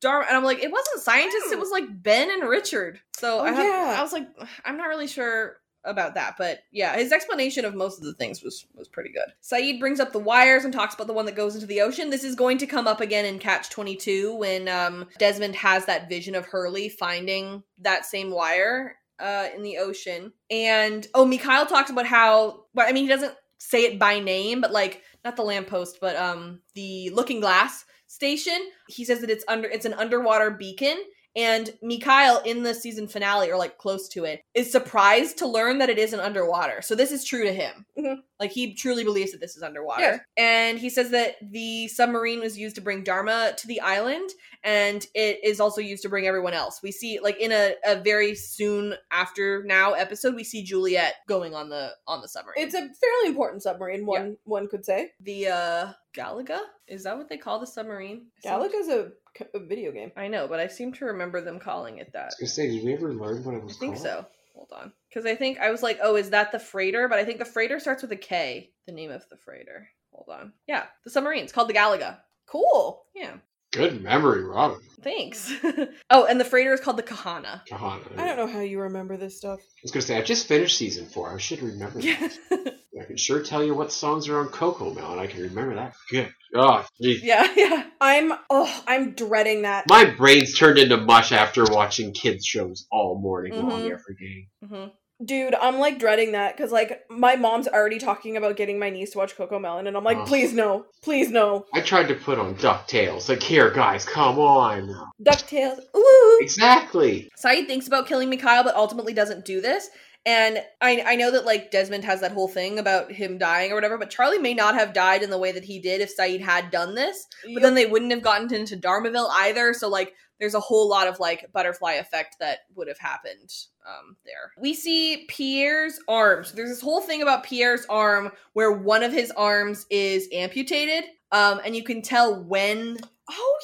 Dharma, and I'm like, it wasn't scientists, it was like Ben and Richard. So Oh, I, have, yeah. I was like, I'm not really sure about that, but yeah, his explanation of most of the things was was pretty good. Sayid brings up the wires and talks about the one that goes into the ocean. This is going to come up again in Catch 22 when um, Desmond has that vision of Hurley finding that same wire uh, in the ocean. And oh, Mikhail talks about how, well, I mean, he doesn't say it by name, but like not the lamppost, but um, the Looking Glass station. He says that it's under it's an underwater beacon. And Mikhail in the season finale, or like close to it, is surprised to learn that it isn't underwater. So this is true to him. Mhm. Like he truly believes that this is underwater. Yeah. And he says that the submarine was used to bring Dharma to the island, and it is also used to bring everyone else. We see like in a, a very soon after now episode, we see Juliet going on the on the submarine. It's a fairly important submarine. One one could say. the uh Galaga? Is that what they call the submarine? Galaga's a video game. I know, but I seem to remember them calling it that. I was say, did we ever learn what it was? I think called? so. Hold on. Because I think I was like, oh, is that the freighter? But I think the freighter starts with a K, the name of the freighter. Hold on. Yeah, the submarine's called the Galaga. Cool. Yeah. Good memory, Robyn. Thanks. oh, and the freighter is called the Kahana. Kahana. I don't know how you remember this stuff. I was gonna say, I just finished season four. I should remember that. I can sure tell you what songs are on Coco Melon. I can remember that. Good. Oh, geez. yeah, yeah. I'm oh, I'm dreading that. My brain's turned into mush after watching kids shows all morning long Mhm. every day. hmm Dude, I'm like dreading that because like my mom's already talking about getting my niece to watch Coco Melon, and I'm like, Ugh. please no, please no. I tried to put on DuckTales. Like, here, guys, come on. Ducktales, ooh. Exactly. Sayid thinks about killing Mikhail, but ultimately doesn't do this. And I, I know that like Desmond has that whole thing about him dying or whatever, but Charlie may not have died in the way that he did if Sayid had done this. But then they wouldn't have gotten into Dharmaville either. So like there's a whole lot of like butterfly effect that would have happened um there. We see Pierre's arms. There's this whole thing about Pierre's arm where one of his arms is amputated. Um, and you can tell when Oh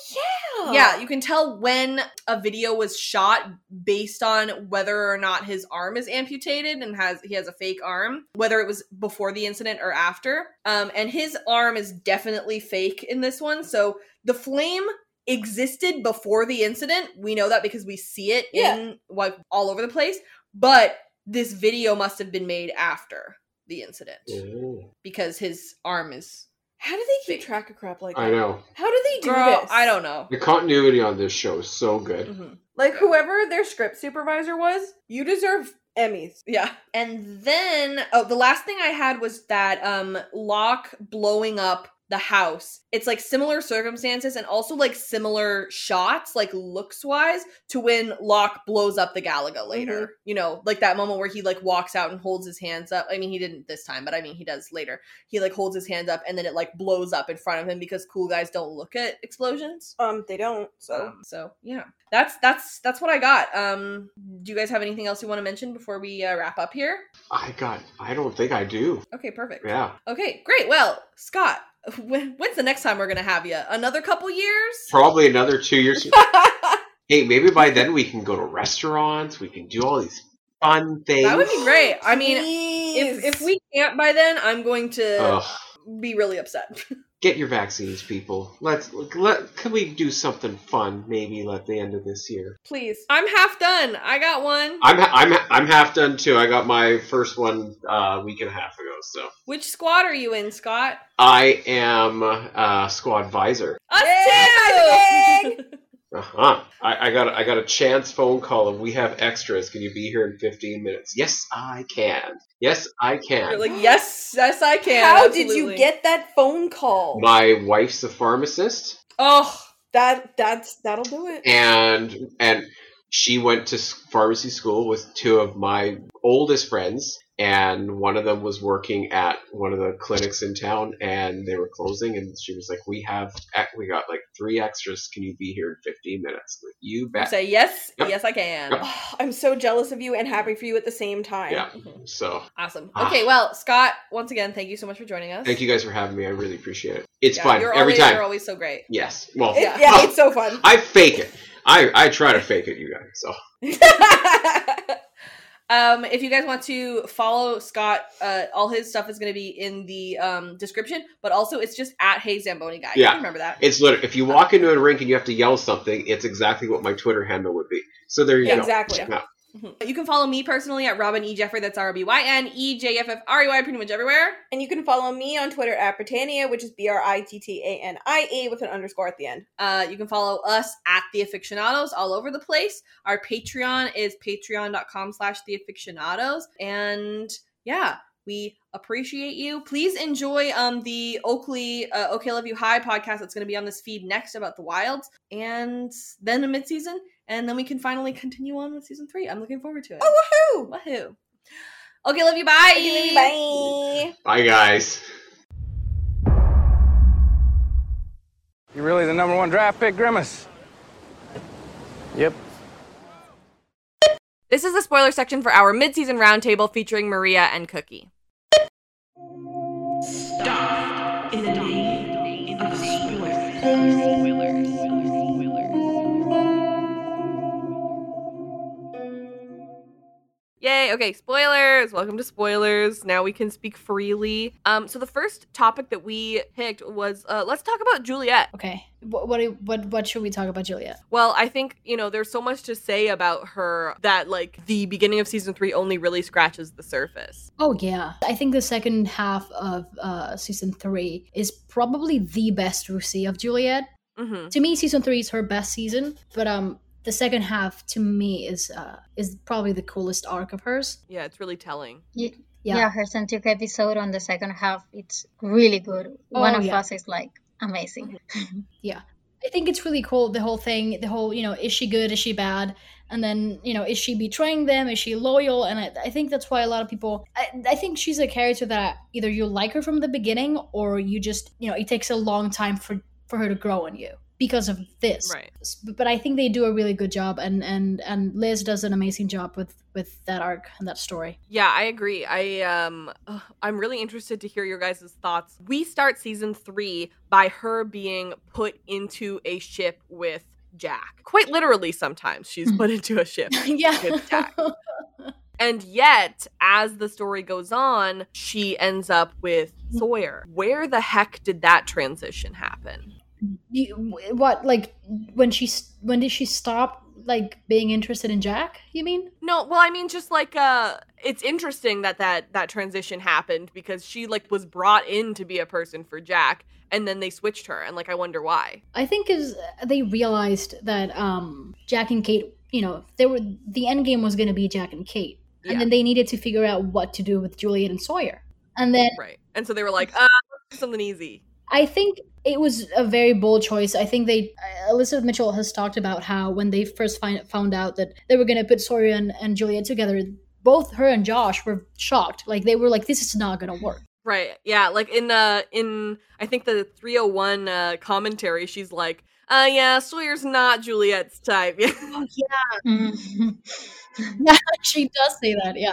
yeah, yeah, you can tell when a video was shot based on whether or not his arm is amputated and has he has a fake arm, whether it was before the incident or after. Um, and his arm is definitely fake in this one. So the flame existed before the incident. We know that because we see it Yeah. in like all over the place. But this video must have been made after the incident Ooh. because his arm is. How do they keep Fake. track of crap like that? I know. How do they do Girl, this? I don't know. The continuity on this show is so good. Mhm. Like whoever their script supervisor was, you deserve Emmys. Yeah. And then oh the last thing I had was that um Locke blowing up the house. It's like similar circumstances and also like similar shots, like looks wise, to when Locke blows up the Galaga later. You know, like that moment where he like walks out and holds his hands up. I mean, he didn't this time, but I mean he does later. He like holds his hands up and then it like blows up in front of him because cool guys don't look at explosions. Um, they don't. So Um, so yeah, that's that's that's what I got. Um, do you guys have anything else you want to mention before we uh, wrap up here? I got. I don't think I do. Okay, perfect. Yeah. Okay, great. Well, Scott, when, when's the next time we're gonna have you? Another couple years? Probably another two years. hey, maybe by then we can go to restaurants. We can do all these fun things. That would be great. I mean, Please. if if we can't by then, I'm going to Ugh. be really upset. Get your vaccines, people. Let's let. Can we do something fun? Maybe at the end of this year. please. I'm half done. I got one. I'm I'm I'm half done too. I got my first one uh, a week and a half ago. So Which squad are you in, Scott? I am uh, squad Pfizer. Us Yay, too. Uh huh. I, I got a, I got a chance phone call of we have extras. Can you be here in 15 minutes? Yes, I can. Yes, I can. You're like, yes, yes, I can. How did you get that phone call? My wife's a pharmacist, Oh, that that's that'll do it. and and she went to pharmacy school with two of my oldest friends, and one of them was working at one of the clinics in town, and they were closing, and she was like, "We have we got like three extras. Can you be here in 15 minutes?" Like, you bet. say yes, Yep. yes, I can. Yep. Oh, I'm so jealous of you and happy for you at the same time. Yeah. So Awesome. Ah. Okay, well, Scott, once again, thank you so much for joining us. thank you guys for having me. I really appreciate it. It's Yeah, fun You're every always, time. You're always so great. Yes. Well, It- Yeah. yeah, it's so fun. I fake it. I I try to fake it, you guys. So Um, if you guys want to follow Scott, uh, all his stuff is going to be in the um, description, but also it's just at Hey Zamboni guy. Yeah. remember that. It's literally if you walk into a rink and you have to yell something, it's exactly what my Twitter handle would be. So there you Yeah, go. exactly. Yeah. Mhm. You can follow me personally at Robyn E Jeffrey. That's R O B Y N E J F F R E Y pretty much everywhere. And you can follow me on Twitter at Brittania, which is B R I T T A N I A with an underscore at the end. Uh, you can follow us at The Afictionados all over the place. Our Patreon is patreon.com slash The Afictionados. And yeah, we appreciate you. Please enjoy um the Oakley uh, Okay Love You High podcast that's going to be on this feed next about the Wilds, and then a midseason, and then we can finally continue on with season three. I'm looking forward to it. Oh, woohoo! Woohoo! Okay, love you. Bye. Okay, bye. Bye guys. You're really the number one draft pick, Grimace? Yep. This is the spoiler section for our mid-season roundtable featuring Maria and Cuki. Stop. In the name of spoilers. Yay, okay, spoilers. Welcome to spoilers. Now we can speak freely. Um so the first topic that we picked was uh let's talk about Juliet. Okay. What what what what should we talk about, Juliet? Well, I think, you know, there's so much to say about her that like the beginning of season 3 only really scratches the surface. Oh yeah, I think the second half of uh, season three is probably the best we see of Juliet. Mhm. To me, season three is her best season, but um, the second half to me is uh is probably the coolest arc of hers. Yeah, it's really telling. Ye- Yeah. Yeah. her Santika episode on the second half, it's really good. One Oh, of yeah. us is like amazing. Yeah. I think it's really cool the whole thing, the whole, you know, is she good, is she bad? And then, you know, is she betraying them? Is she loyal? And I, I think that's why a lot of people, I, I think she's a character that either you like her from the beginning or you just, you know, it takes a long time for, for her to grow on you because of this. Right. But I think they do a really good job and, and, and Liz does an amazing job with, with that arc and that story. Yeah, I agree. I um ugh, I'm really interested to hear your guys' thoughts. We start season 3 by her being put into a ship with Jack. Quite literally sometimes she's put into a ship yeah. with Jack. And yet, as the story goes on, she ends up with Sawyer. Where the heck did that transition happen? You, what, like, when she, when did she stop, like, being interested in Jack, you mean? No, well, I mean, just like uh, it's interesting that that that transition happened because she like was brought in to be a person for Jack, and then they switched her, and like I wonder why. I think is they realized that um Jack and Kate, you know, they were the end game was going to be Jack and Kate, and Yeah. then they needed to figure out what to do with Juliet and Sawyer, and then Right, and so they were like, uh, something easy. I think it was a very bold choice. I think they uh, Elizabeth Mitchell has talked about how when they first find, found out that they were going to put Sawyer and, and Juliet together, both her and Josh were shocked. Like they were like, "This is not going to work." Right, yeah, like in uh in I think the 301 uh, commentary, she's like, uh, yeah, Sawyer's not Juliet's type. Oh yeah, Mhm. yeah, she does say that. Yeah,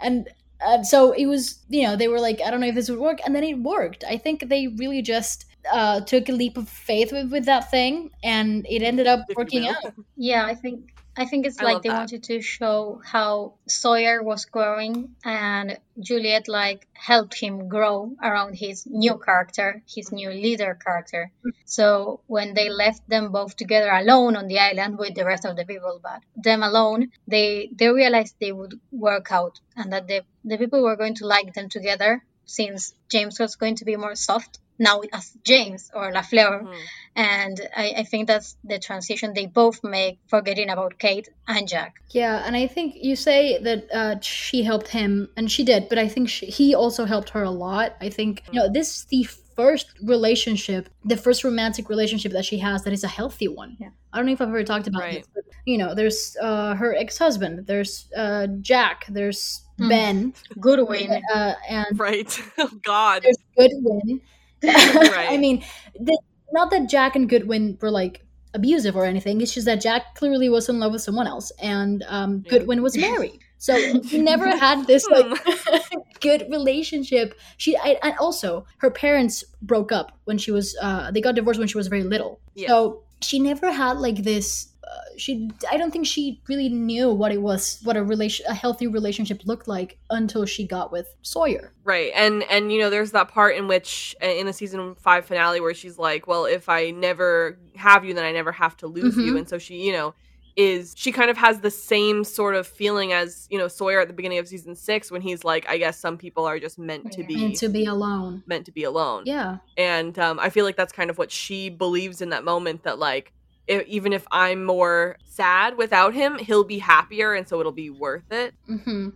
and uh, so it was. You know, they were like, I don't know if this would work, and then it worked. I think they really just uh, took a leap of faith with, with that thing, and it ended up working out. Yeah, I think I think it's I like they that. wanted to show how Sawyer was growing and Juliet like helped him grow around his new character, his new leader character. So when they left them both together alone on the island with the rest of the people, but them alone, they they realized they would work out and that the the people were going to like them together since James was going to be more soft now as James or Lafleur Mhm. and I, I think that's the transition they both make forgetting about kate and jack Yeah, and I think you say that uh, she helped him, and she did, but I think she, he also helped her a lot. I think you know this is the first relationship, the first romantic relationship that she has that is a healthy one. Yeah. I don't know if I've ever talked about Right. this, but you know, there's uh, her ex-husband, there's uh, Jack, there's Mm. Ben, goodwin uh, and Right. oh God. there's Goodwin. Right. I mean, the, not that Jack and Goodwin were like abusive or anything. It's just that Jack clearly was in love with someone else, and um, Yeah. Goodwin was married. So he never had this like Hmm. good relationship. She I, and also her parents broke up when she was uh, they got divorced when she was very little. Yeah. So she never had like this she I don't think she really knew what it was, what a relation, a healthy relationship looked like until she got with Sawyer. Right. And and you know, there's that part in which uh, in the season 5 finale where she's like, "Well, if I never have you, then I never have to lose you." Mhm. And so she, you know, is she kind of has the same sort of feeling as, you know, Sawyer at the beginning of season 6 when he's like, "I guess some people are just meant to be meant to be alone. meant to be alone." Yeah. And um, I feel like that's kind of what she believes in that moment that like i even if I'm more sad without him, he'll be happier and so it'll be worth it. hmm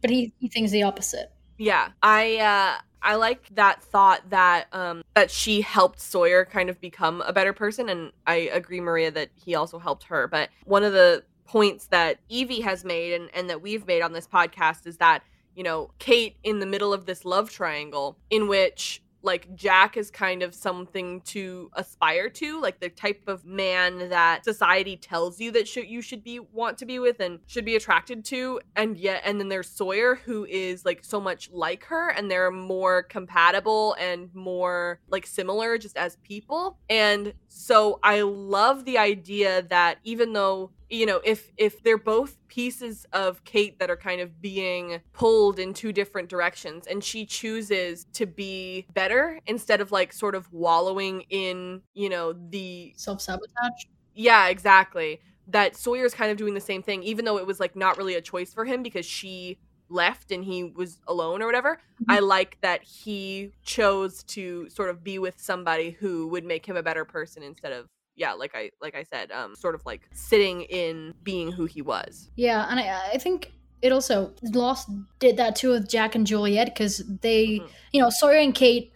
But he, he thinks the opposite. Yeah, I uh I like that thought that um that she helped Sawyer kind of become a better person and I agree Maria that he also helped her, but one of the points that Evie has made and and that we've made on this podcast is that, you know, Kate in the middle of this love triangle in which like Jack is kind of something to aspire to, like the type of man that society tells you that you should be want to be with and should be attracted to, and yet and then there's Sawyer who is like so much like her, and they're more compatible and more like similar just as people, and so I love the idea that even though you know if if they're both pieces of kate that are kind of being pulled in two different directions and she chooses to be better instead of like sort of wallowing in you know the Self-sabotage. yeah exactly. That sawyer's kind of doing the same thing even though it was like not really a choice for him because she left and he was alone or whatever. Mm-hmm. I like that he chose to sort of be with somebody who would make him a better person instead of yeah like i like i said um sort of like sitting in being who he was Yeah, and I, I think it also Lost did that too with Jack and Juliet because they, Mm-hmm. you know, Sawyer and Kate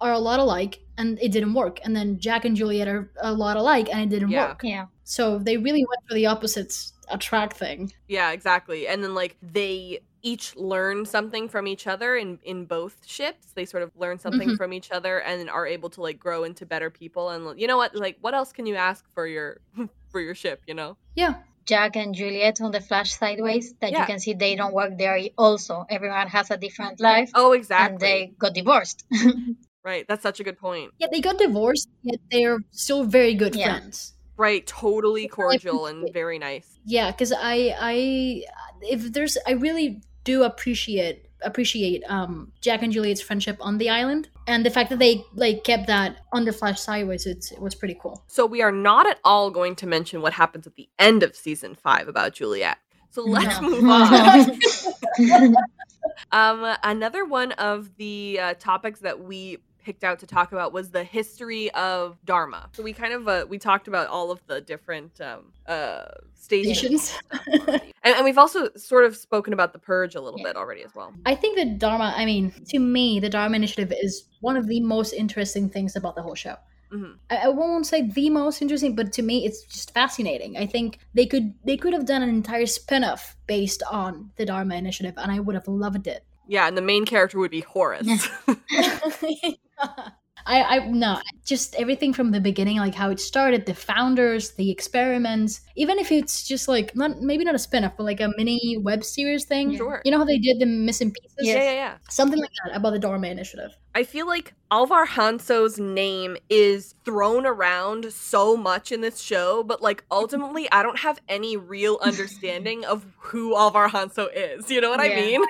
are a lot alike, and it didn't work. And then Jack and Juliet are a lot alike, and it didn't Yeah. work. Yeah. So they really went for the opposites attract thing. yeah exactly and then like they each learn something from each other in in both ships they sort of learn something Mhm. from each other and are able to like grow into better people and you know what like what else can you ask for your for your ship you know Yeah. Jack and Juliet on the Flash Sideways that Yeah. you can see they don't work there also. Everyone has a different life. oh exactly And exactly they got divorced. right that's such a good point Yeah, they got divorced, yet they're still very good Yeah. friends. right totally cordial and very nice Yeah, because I, I, if there's, I really do appreciate appreciate um Jack and Juliet's friendship on the island, and the fact that they like kept that on the Flash sideways. It's it was pretty cool. So we are not at all going to mention what happens at the end of season five about Juliet. So let's No. move on. um, another one of the uh, topics that we picked out to talk about was the history of Dharma. So we kind of uh, we talked about all of the different um, uh, stations, and, and we've also sort of spoken about the purge a little Yeah. bit already as well. I think the Dharma. I mean, to me, the Dharma Initiative is one of the most interesting things about the whole show. Mhm. I, I won't say the most interesting, but to me, it's just fascinating. I think they could they could have done an entire spin-off based on the Dharma Initiative, and I would have loved it. Yeah, and the main character would be Horace. I, I no, just everything from the beginning, like how it started, the founders, the experiments. Even if it's just like not maybe not a spin-off, but like a mini web series thing. Sure. You know how they did the missing pieces? yeah, yeah, yeah. Something like that about the Dharma Initiative. I feel like Alvar Hanso's name is thrown around so much in this show, but like ultimately, I don't have any real understanding of who Alvar Hanso is. You know what I Yeah. mean?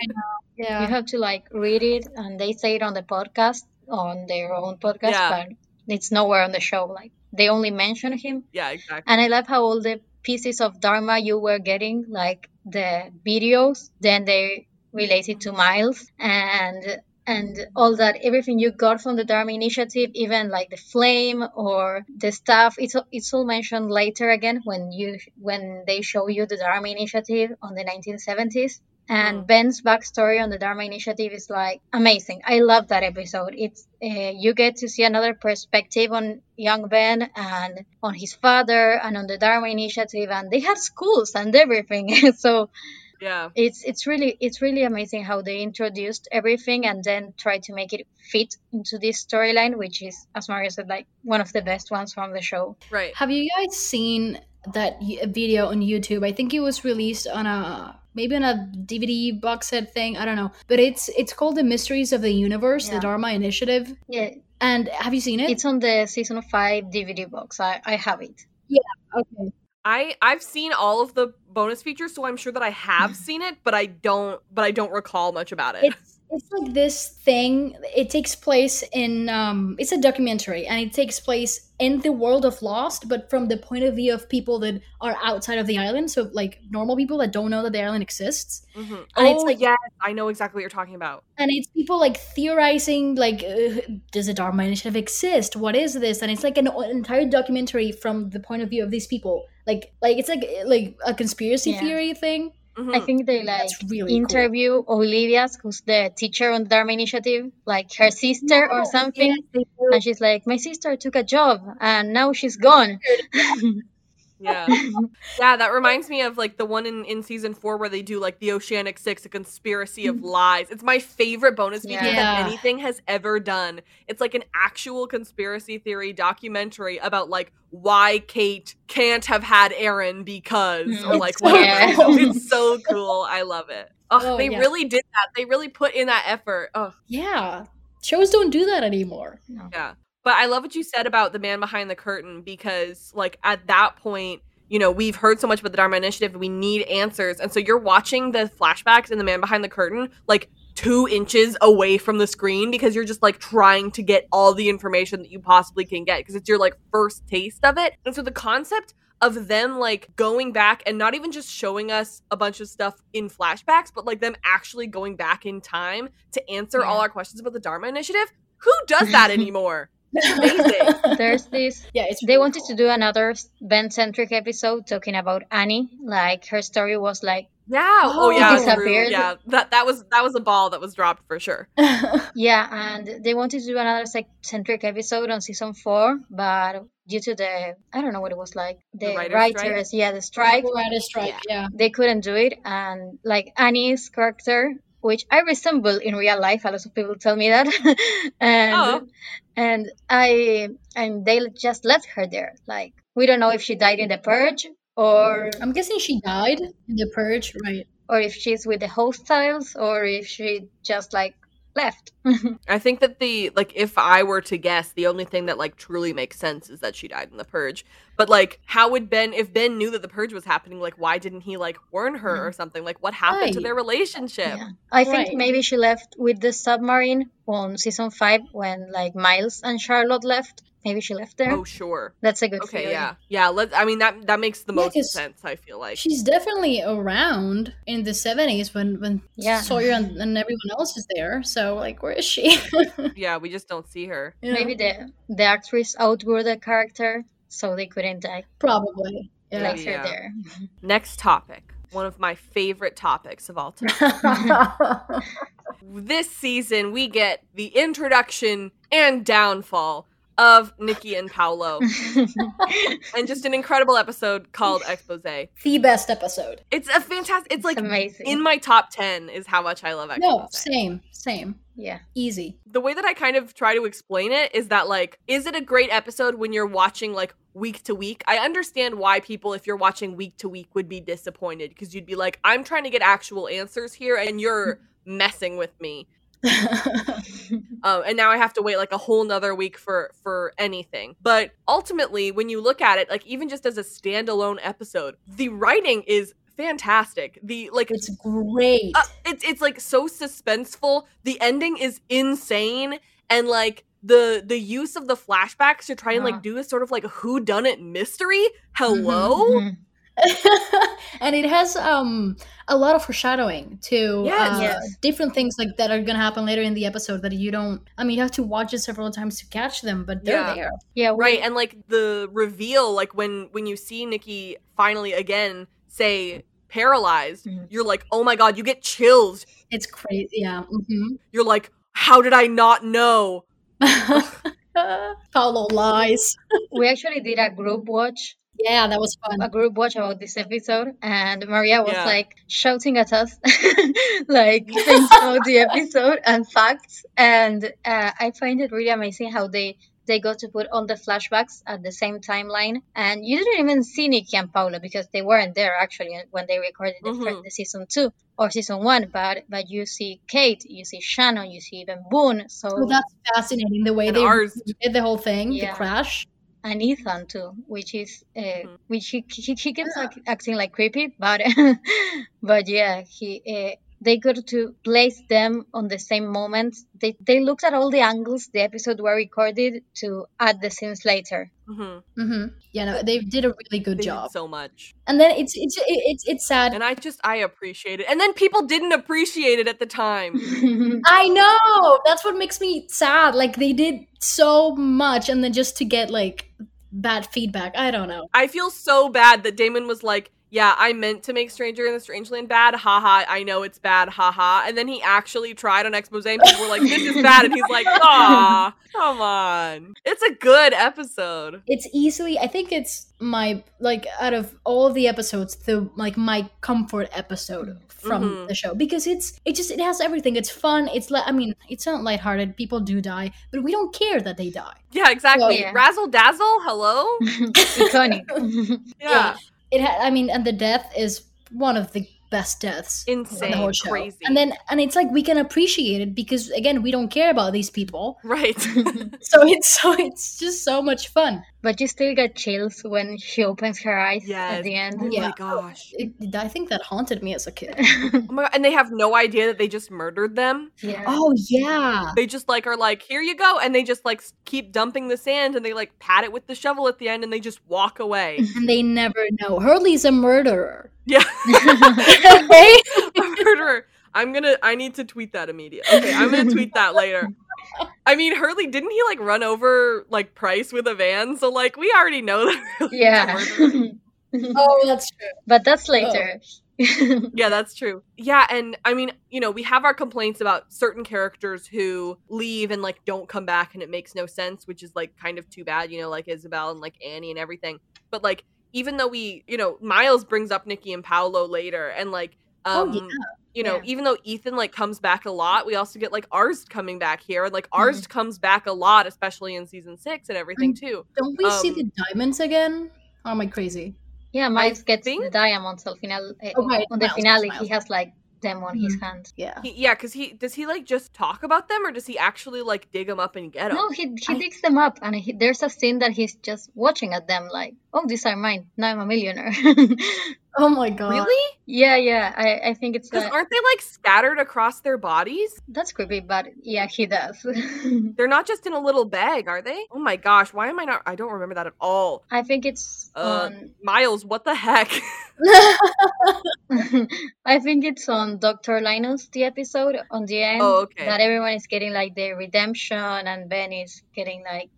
You Yeah. have to like read it, and they say it on the podcast, on their own podcast, Yeah. but it's nowhere on the show. Like they only mention him, Yeah, exactly. and I love how all the pieces of Dharma you were getting, like the videos, then they related to Miles and and all that everything you got from the Dharma initiative, even like the flame or the stuff, it's it's all mentioned later again when you when they show you the Dharma initiative on the 1970s. And Mm. Ben's backstory on the Dharma initiative is like amazing. I love that episode. It's uh, you get to see another perspective on young Ben and on his father and on the Dharma initiative, and they had schools and everything. so Yeah. it's it's really it's really amazing how they introduced everything and then tried to make it fit into this storyline, which is, as Mario said, like one of the best ones from the show. Right. Have you guys seen that video on YouTube? I think it was released on a maybe on a DVD box set thing. I don't know, but it's it's called the Mysteries of the Universe, Yeah. the Dharma Initiative. Yeah, And have you seen it? it's on the season five DVD box. I I have it. Yeah. Okay. I I've seen all of the bonus features, so I'm sure that I have seen it, but I don't but I don't recall much about it. It's it's like this thing. It takes place in um it's a documentary and it takes place in the world of Lost, but from the point of view of people that are outside of the island. So like normal people that don't know that the island exists. Mhm. And it's Oh like- yes, I know exactly what you're talking about. and it's people like theorizing like uh, does the dharma initiative exist what is this and it's like an, an entire documentary from the point of view of these people like like it's like like a conspiracy Yeah. theory thing I think they like That's really cool. interview Olivia, who's the teacher on the Dharma Initiative, like her sister or something. and she's like, My sister took a job and now she's gone. Yeah. yeah, that reminds me of like the one in, in season four where they do like the Oceanic Six, a conspiracy of mm-hmm. lies. It's my favorite bonus feature. Yeah. that anything has ever done. It's like an actual conspiracy theory documentary about like why Kate can't have had Aaron because mm-hmm. or like so whatever. cool. It's so cool. I love it. Oh, Oh, they yeah. really did that. They really put in that effort. Oh, yeah shows don't do that anymore yeah. But I love what you said about the man behind the curtain because, like, at that point, you know, we've heard so much about the Dharma Initiative. We need answers. And so you're watching the flashbacks and the man behind the curtain, like, two inches away from the screen because you're just, like, trying to get all the information that you possibly can get because it's your, like, first taste of it. And so the concept of them, like, going back and not even just showing us a bunch of stuff in flashbacks, but, like, them actually going back in time to answer all our questions about the Dharma Initiative. Who does that anymore? Amazing. There's this. yeah it's They wanted to do another Ben centric episode talking about Annie. Like her story was like, Yeah. Oh, Oh, yeah. disappeared. Yeah. That that was that was a ball that was dropped for sure. yeah, and they wanted to do another like, centric episode on season four, but due to the I don't know what it was like the, The writer's writers, strike? yeah, the strike, writer's strike yeah they couldn't do it and like annie's character which i resemble in real life. A lot of people tell me that. And Oh. and i and they just left her there. Like we don't know if she died in the purge or i'm guessing she died in the purge right. or if she's with the hostiles or if she just like left. I think that the like if I were to guess, the only thing that like truly makes sense is that she died in the purge. But like how would Ben if Ben knew that the purge was happening, like why didn't he like warn her or mm. something? Like what happened to their relationship? Yeah. I think Right. maybe she left with the submarine on season five when like Miles and Charlotte left. Maybe she left there. Oh sure. That's a good Okay, theory. yeah. Yeah, let I mean that that makes the Yeah, most 'cause sense, I feel like. she's definitely around in the 70s when when Yeah. sawyer and, and everyone else is there so like where is she Yeah, we just don't see her. You know? Maybe the the actress outgrew the character, so they couldn't die. probably yeah. place her Yeah. there. Next topic. One of my favorite topics of all time. this season we get the introduction and downfall of Nikki and Paolo and just an incredible episode called Expose. the best episode It's a fantastic it's like amazing. in my top 10 is how much I love Expose. no same same yeah. easy The way that I kind of try to explain it is that like is it a great episode when you're watching like week to week? I understand why people if you're watching week to week would be disappointed because you'd be like I'm trying to get actual answers here and you're mm-hmm. messing with me. um, and now I have to wait like a whole nother week for for anything. But ultimately, when you look at it, like even just as a standalone episode, the writing is fantastic. The like it's great uh, it's it's like so suspenseful. The ending is insane, and like the the use of the flashbacks to try and like do a sort of like who done it mystery. Hello. Mhm. and it has um a lot of foreshadowing to Yes. uh, Yes. different things like that are gonna happen later in the episode that you don't i mean you have to watch it several times to catch them but they're Yeah. there Yeah, we- right and like the reveal like when when you see nikki finally again say paralyzed Mhm. you're like oh my god you get chills it's crazy yeah hmm you're like how did i not know Paolo lies we actually did a group watch, yeah that was fun a group watch about this episode, and Maria was Yeah. like shouting at us, like things about the episode and facts. And uh, I find it really amazing how they they got to put all the flashbacks at the same timeline, and you didn't even see Nikki and Paula because they weren't there actually when they recorded the, fir- Mhm. the season two or season one. But but you see Kate, you see Shannon, you see even Boone. So well, that's fascinating the way they ours- did the whole thing Yeah. the crash and Ethan too, which is uh, Mm-hmm. which he he, he keeps like, acting like creepy, but but yeah, he. They got to place them on the same moment. They they looked at all the angles the episode were recorded to add the scenes later. Mm-hmm. hmm Yeah, no, they did a really good They job. did so much. And then it's it's it's it's sad. And I just I appreciate it. And then people didn't appreciate it at the time. I know. That's what makes me sad. Like they did so much, and then just to get like bad feedback. I don't know. I feel so bad that Damon was like, "Yeah, I meant to make Stranger in the Strangeland bad. Haha, I know it's bad. Haha." And then he actually tried on Expose, and people were like, "This is bad," and he's like, "Aw, come on, it's a good episode." It's easily. I think it's my like out of all of the episodes, the like my comfort episode from Mhm. the show because it's it just it has everything. It's fun. It's like I mean, it's not lighthearted. People do die, but we don't care that they die. Yeah, exactly. Yeah. Razzle dazzle, hello. Iconic. Yeah, It. Ha- I mean, and the death is one of the best deaths. in the whole show. crazy. And then and it's like we can appreciate it because again we don't care about these people. right. So it's so it's just so much fun. But you still get chills when she opens her eyes Yes. at the end. Oh Yeah. my gosh. It, I think that haunted me as a kid. Oh my god. And they have no idea that they just murdered them. yeah. oh yeah. They just like are like, here you go, and they just like keep dumping the sand, and they like pat it with the shovel at the end, and they just walk away. And they never know. Hurley's a murderer. yeah, okay. a murderer. I'm gonna. I need to tweet that immediately. Okay, I'm gonna tweet that later. I mean, Hurley didn't he like run over like Pryce with a van? So like we already know that. Hurley's Yeah. Oh, that's true. but that's later. Yeah, that's true. Yeah, and I mean, you know, we have our complaints about certain characters who leave and like don't come back and it makes no sense, which is like kind of too bad, you know, like Isabel and like Annie and everything. But like even though we, you know, Miles brings up Nikki and Paolo later and like um Oh, yeah. You know, Yeah. even though Ethan like comes back a lot, we also get like Arzt coming back here and like Mm-hmm. Comes back a lot, especially in season 6 and everything too. Don't we see Um, the diamonds again? Or am I crazy? yeah, Miles gets think- the diamonds al final. Uh, Oh, On the Miles, finale, Miles. he has like them on his Mhm. hand. Yeah. He, yeah, cuz he does he like just talk about them or does he actually like dig them up and get them? No, he he digs them up, and he, there's a scene that he's just watching at them, like, "Oh, these are mine. Now I'm a millionaire." Oh my god. Really? yeah, yeah. I, I think it's Because uh, aren't they like scattered across their bodies? that's creepy, but yeah, he does. They're not just in a little bag, are they? Oh my gosh, why am I not? I don't remember that at all. I think it's Uh, on. Miles, what the heck? I think it's on Doctor Linus the episode on the end Oh, okay. that everyone is getting like their redemption and Ben is getting like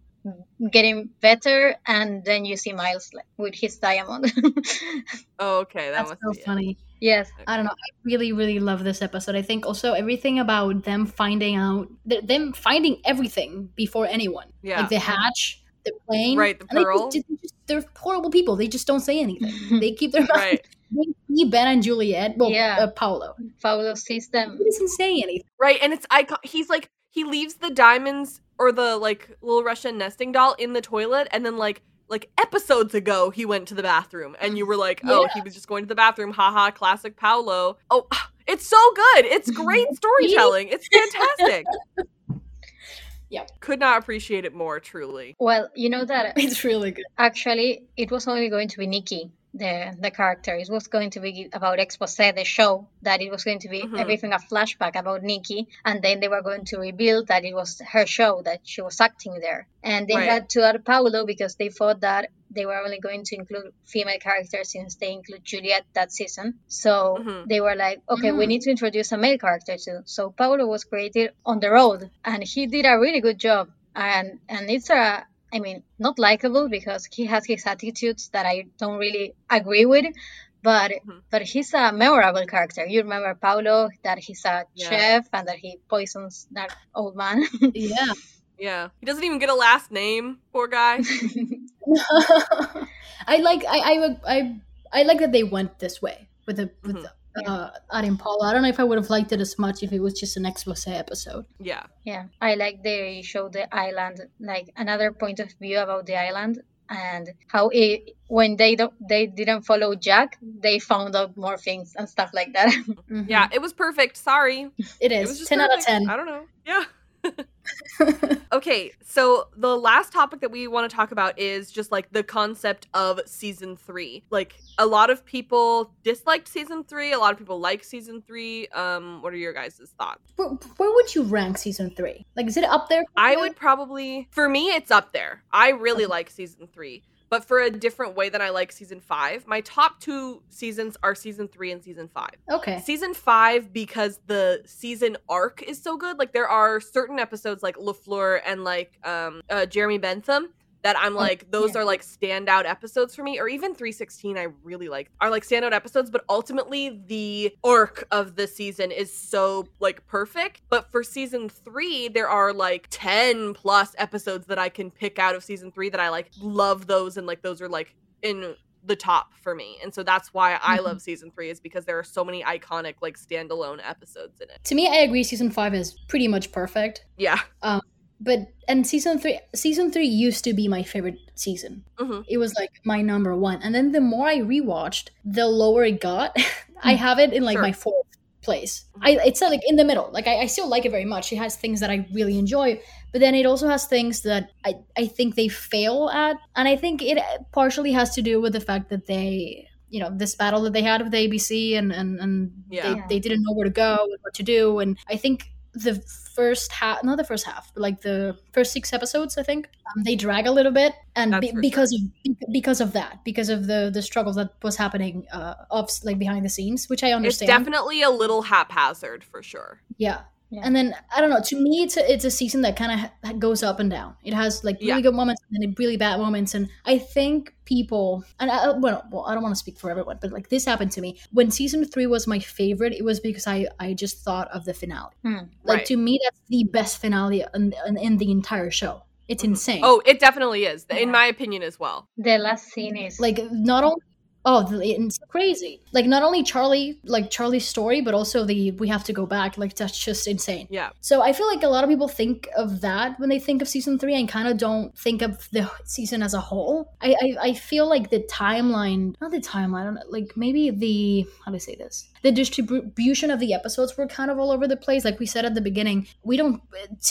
getting better and then you see Miles like, with his diamond. oh, okay, that That's must so be it. funny. yes. I don't know. I really, really love this episode. I think also everything about them finding out, th- them finding everything before anyone. Yeah. Like the hatch, the plane. Right, the pearl. they they're horrible people. They just don't say anything. they keep their mouth. Right, They see Ben and Juliet. Well, Yeah. uh, Paolo. Paulo sees them. He doesn't say anything. right, and it's icon. He's like he leaves the diamonds or the like little Russian nesting doll in the toilet, and then like like episodes ago he went to the bathroom, and you were like, oh, Yeah. he was just going to the bathroom. Haha, classic Paolo. Oh, it's so good. It's great storytelling. It's fantastic. yeah Could not appreciate it more. Truly. Well, you know that It's really good. actually it was only going to be Nikki, the the character. It was going to be about Expose, the show, that it was going to be Mhm. everything a flashback about Nikki, and then they were going to reveal that it was her show that she was acting there. And they Right. had to add Paolo because they thought that they were only going to include female characters since they include Juliet that season. So Mhm. they were like, okay, we Mm. need to introduce a male character too. So Paolo was created on the road, and he did a really good job. And and it's a I mean, not likable because he has his attitudes that I don't really agree with, but Mhm. but he's a memorable character. You remember Paolo that he's a Yeah. chef and that he poisons that old man. Yeah. Yeah, he doesn't even get a last name. Poor guy. I like I, I I I like that they went this way with the with Mhm. Uh adding Paolo. I don't know if I would have liked it as much if it was just an expose episode. Yeah. yeah, I like they show the island like another point of view about the island and how it when they don't they didn't follow Jack, they found out more things and stuff like that. Mhm. Yeah, it was perfect. Sorry. it It is was just ten out of ten. I don't know. Yeah. okay, so the last topic that we want to talk about is just like the concept of season three. Like a lot of people disliked season three, a lot of people like season three. Um, what are your guys' thoughts? Where, where would you rank season three? Like, is it up there? I would probably, for me, it's up there. I really like season three, but for a different way than I like season five. My top two seasons are season three and season five. Okay. Season five because the season arc is so good. Like there are certain episodes like Lafleur and like um uh, Jeremy Bentham that I'm like those yeah. are like standout episodes for me or even 316 I really like are like standout episodes but ultimately the arc of the season is so like perfect but for season 3 there are like 10 plus episodes that I can pick out of season 3 that I like love those and like those are like in the top for me and so that's why I love season 3 is because there are so many iconic like standalone episodes in it To me, I agree. Season five is pretty much perfect. yeah Um, but and season three, season three used to be my favorite season. Mhm. It was like my number one. And then the more I rewatched, the lower it got. I have it in like Sure. my fourth place. I it's like in the middle. Like I, I still like it very much. It has things that I really enjoy, but then it also has things that I I think they fail at, and I think it partially has to do with the fact that they. You know this battle that they had with ABC, and and, and Yeah. they, they didn't know where to go and what to do, and I think the first half not the first half but like the first six episodes i think um, they drag a little bit and be- because of because of that because of the the struggle that was happening uh of like behind the scenes which i understand. it's understand. definitely a little haphazard for sure. Yeah Yeah. and then I don't know. To me, it's a, it's a season that kind of ha- goes up and down. It has like really Yeah. good moments and then really bad moments. And I think people, and I, well, well, I don't want to speak for everyone, but like this happened to me when season three was my favorite. It was because I I just thought of the finale. Hmm. Like Right. to me, that's the best finale in, in, in the entire show. It's insane. oh it definitely is in my opinion as well The last scene is like not only oh the, it's crazy. Like not only Charlie, like Charlie's story, but also the we have to go back. Like that's just insane. yeah So I feel like a lot of people think of that when they think of season three and kind of don't think of the season as a whole. I, I I feel like the timeline, not the timeline, I don't know, like maybe the how do I say this? The distribution of the episodes were kind of all over the place. Like we said at the beginning, we don't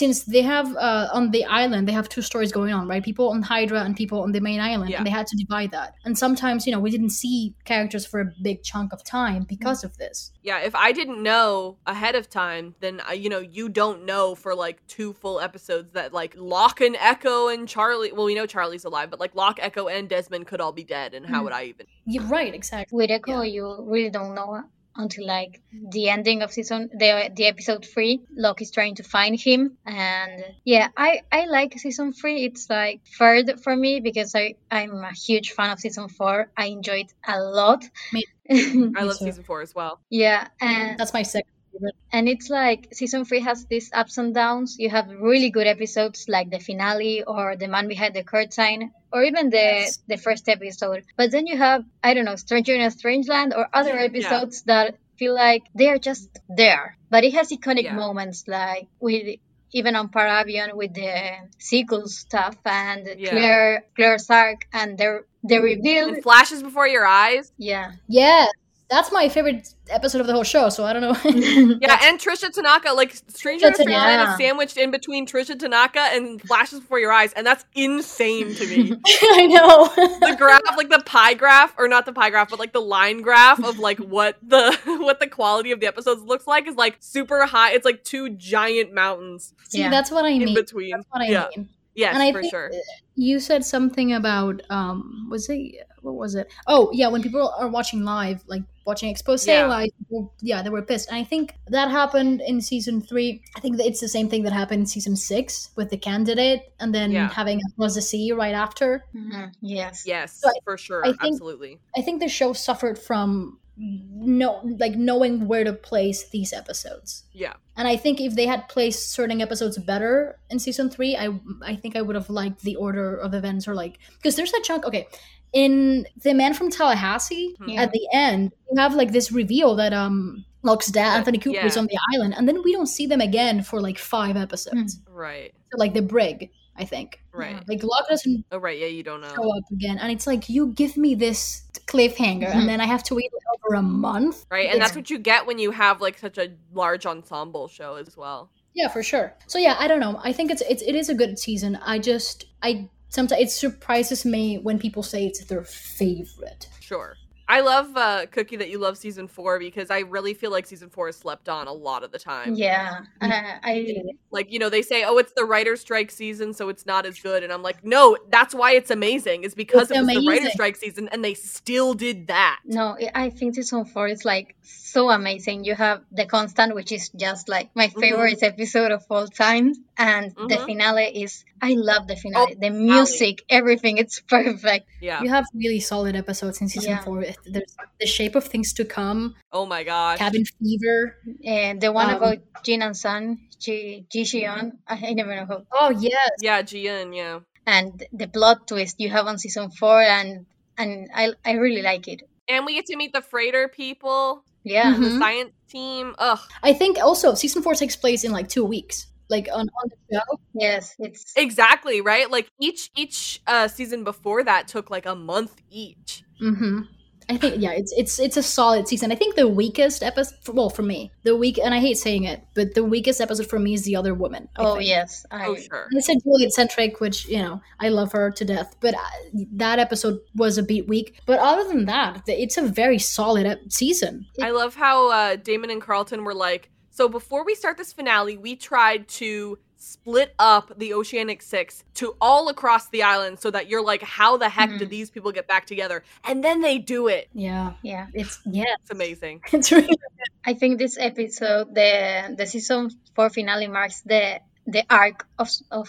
since they have uh, on the island they have two stories going on, right? People on Hydra and people on the main island, Yeah. and they had to divide that. And sometimes you know we didn't see characters for a big chunk of time because of this. yeah if i didn't know ahead of time then I, you know you don't know for like two full episodes that like locke and echo and charlie well we know charlie's alive but like locke echo and desmond could all be dead and how Mm. would i even You're right, exactly. with Echo, you really don't know until like the ending of season the the episode three. Loki's trying to find him, and yeah, I I like season three. It's like third for me because I I'm a huge fan of season four. I enjoyed a lot. Me- i love too. season four as well yeah, and That's my second favorite. And it's like season three has these ups and downs. You have really good episodes like the finale or the man behind the curtain or even the Yes. the first episode. But then you have I don't know Stranger in a Strange Land or other episodes that feel like they are just there. But it has iconic Yeah. moments like with even on Par Avion with the sequel stuff and Yeah. Claire Claire's arc and their the reveal. and flashes before your eyes Yeah. Yeah, that's my favorite episode of the whole show. So I don't know. yeah and tricia tanaka like stranger in a Tricia Tanaka. is sandwiched in between tricia tanaka and flashes before your eyes and that's insane to me I know. the graph, like the pie graph, or not the pie graph, but like the line graph of like what the what the quality of the episodes looks like is like super high. It's like two giant mountains See, Yeah. that's what I in mean. between. That's what I yeah. mean. Yes, and I for think sure. you said something about um, was it what was it? Oh yeah, when people are watching live, like watching expose Yeah. live, people, yeah, they were pissed. And I think that happened in season three. I think that it's the same thing that happened in season six with the candidate, and then Yeah. having Across the Sea right after. Mhm. Yes. Yes, So I- for sure. I think- Absolutely. I think the show suffered from no like knowing where to place these episodes. Yeah. And I think if they had placed certain episodes better in season three, I I think I would have liked the order of events or like because there's a chunk. Okay, in the man from Tallahassee, Yeah. at the end, you have like this reveal that um Locke's dad, Anthony Cooper, is on the island, and then we don't see them again for like five episodes. Right. So, like the brig, I think. Right. Like Locke doesn't Oh, right. Yeah, you don't know. show up again, and it's like you give me this cliffhanger, Mhm. and then I have to wait over a month. Right. And It's- that's what you get when you have like such a large ensemble show as well. Yeah, for sure. So yeah, I don't know. I think it's it's it is a good season. I just I sometimes it surprises me when people say it's their favorite. Sure. I love uh, Cookie that you love season four because I really feel like season four is slept on a lot of the time. Yeah, uh, I Like, you know, they say, oh, it's the writer strike season, so it's not as good. And I'm like, no, that's why it's amazing. It's because It's it was the writer strike season and they still did that. no, I think season four is like so amazing. You have the constant, which is just like my Mm-hmm. favorite episode of all time, and the Mhm. finale is I love the finale. Oh, the music, everything, it's perfect. Yeah. You have really solid episodes in season Yeah. four. There's the shape of things to come, Oh my god. cabin fever. And the one Um, about Jin and Sun, Ji Ji Xion, I, I never know how. Oh yes, Yeah, Jian, yeah. And the plot twist you have on season four, and and I I really like it. And we get to meet the freighter people, Yeah. the Mhm. science team. Ugh. I think also season four takes place in like two weeks, like on, on the show. Yes, it's Exactly, right? Like each each uh season before that took like a month each. Mm-hmm. I think yeah, it's it's it's a solid season. I think the weakest episode, well, for me, the weak, and I hate saying it, but the weakest episode for me is the other woman. I oh think. yes, I Oh, sure. I said Juliet centric, which you know I love her to death, but uh, that episode was a bit weak. But other than that, it's a very solid ep- season. I love how uh, Damon and Carlton were like, so before we start this finale, we tried to split up the Oceanic Six to all across the island so that you're like, how the heck did these people get back together? And then they do it. Yeah, yeah. it's yeah, It's amazing. it's really I think this episode, the the season four finale marks the the arc of of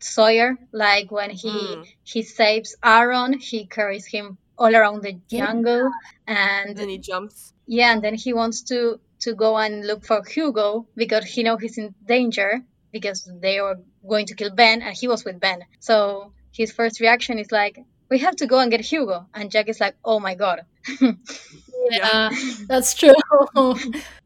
Sawyer. Like when he Mm. he saves Aaron, he carries him all around the Yeah. jungle, and And then he jumps. yeah, and then he wants to to go and look for Hugo because he knows he's in danger because they were going to kill Ben, and he was with Ben. So his first reaction is like, "We have to go and get Hugo," and Jack is like, "Oh my god." yeah, that's true.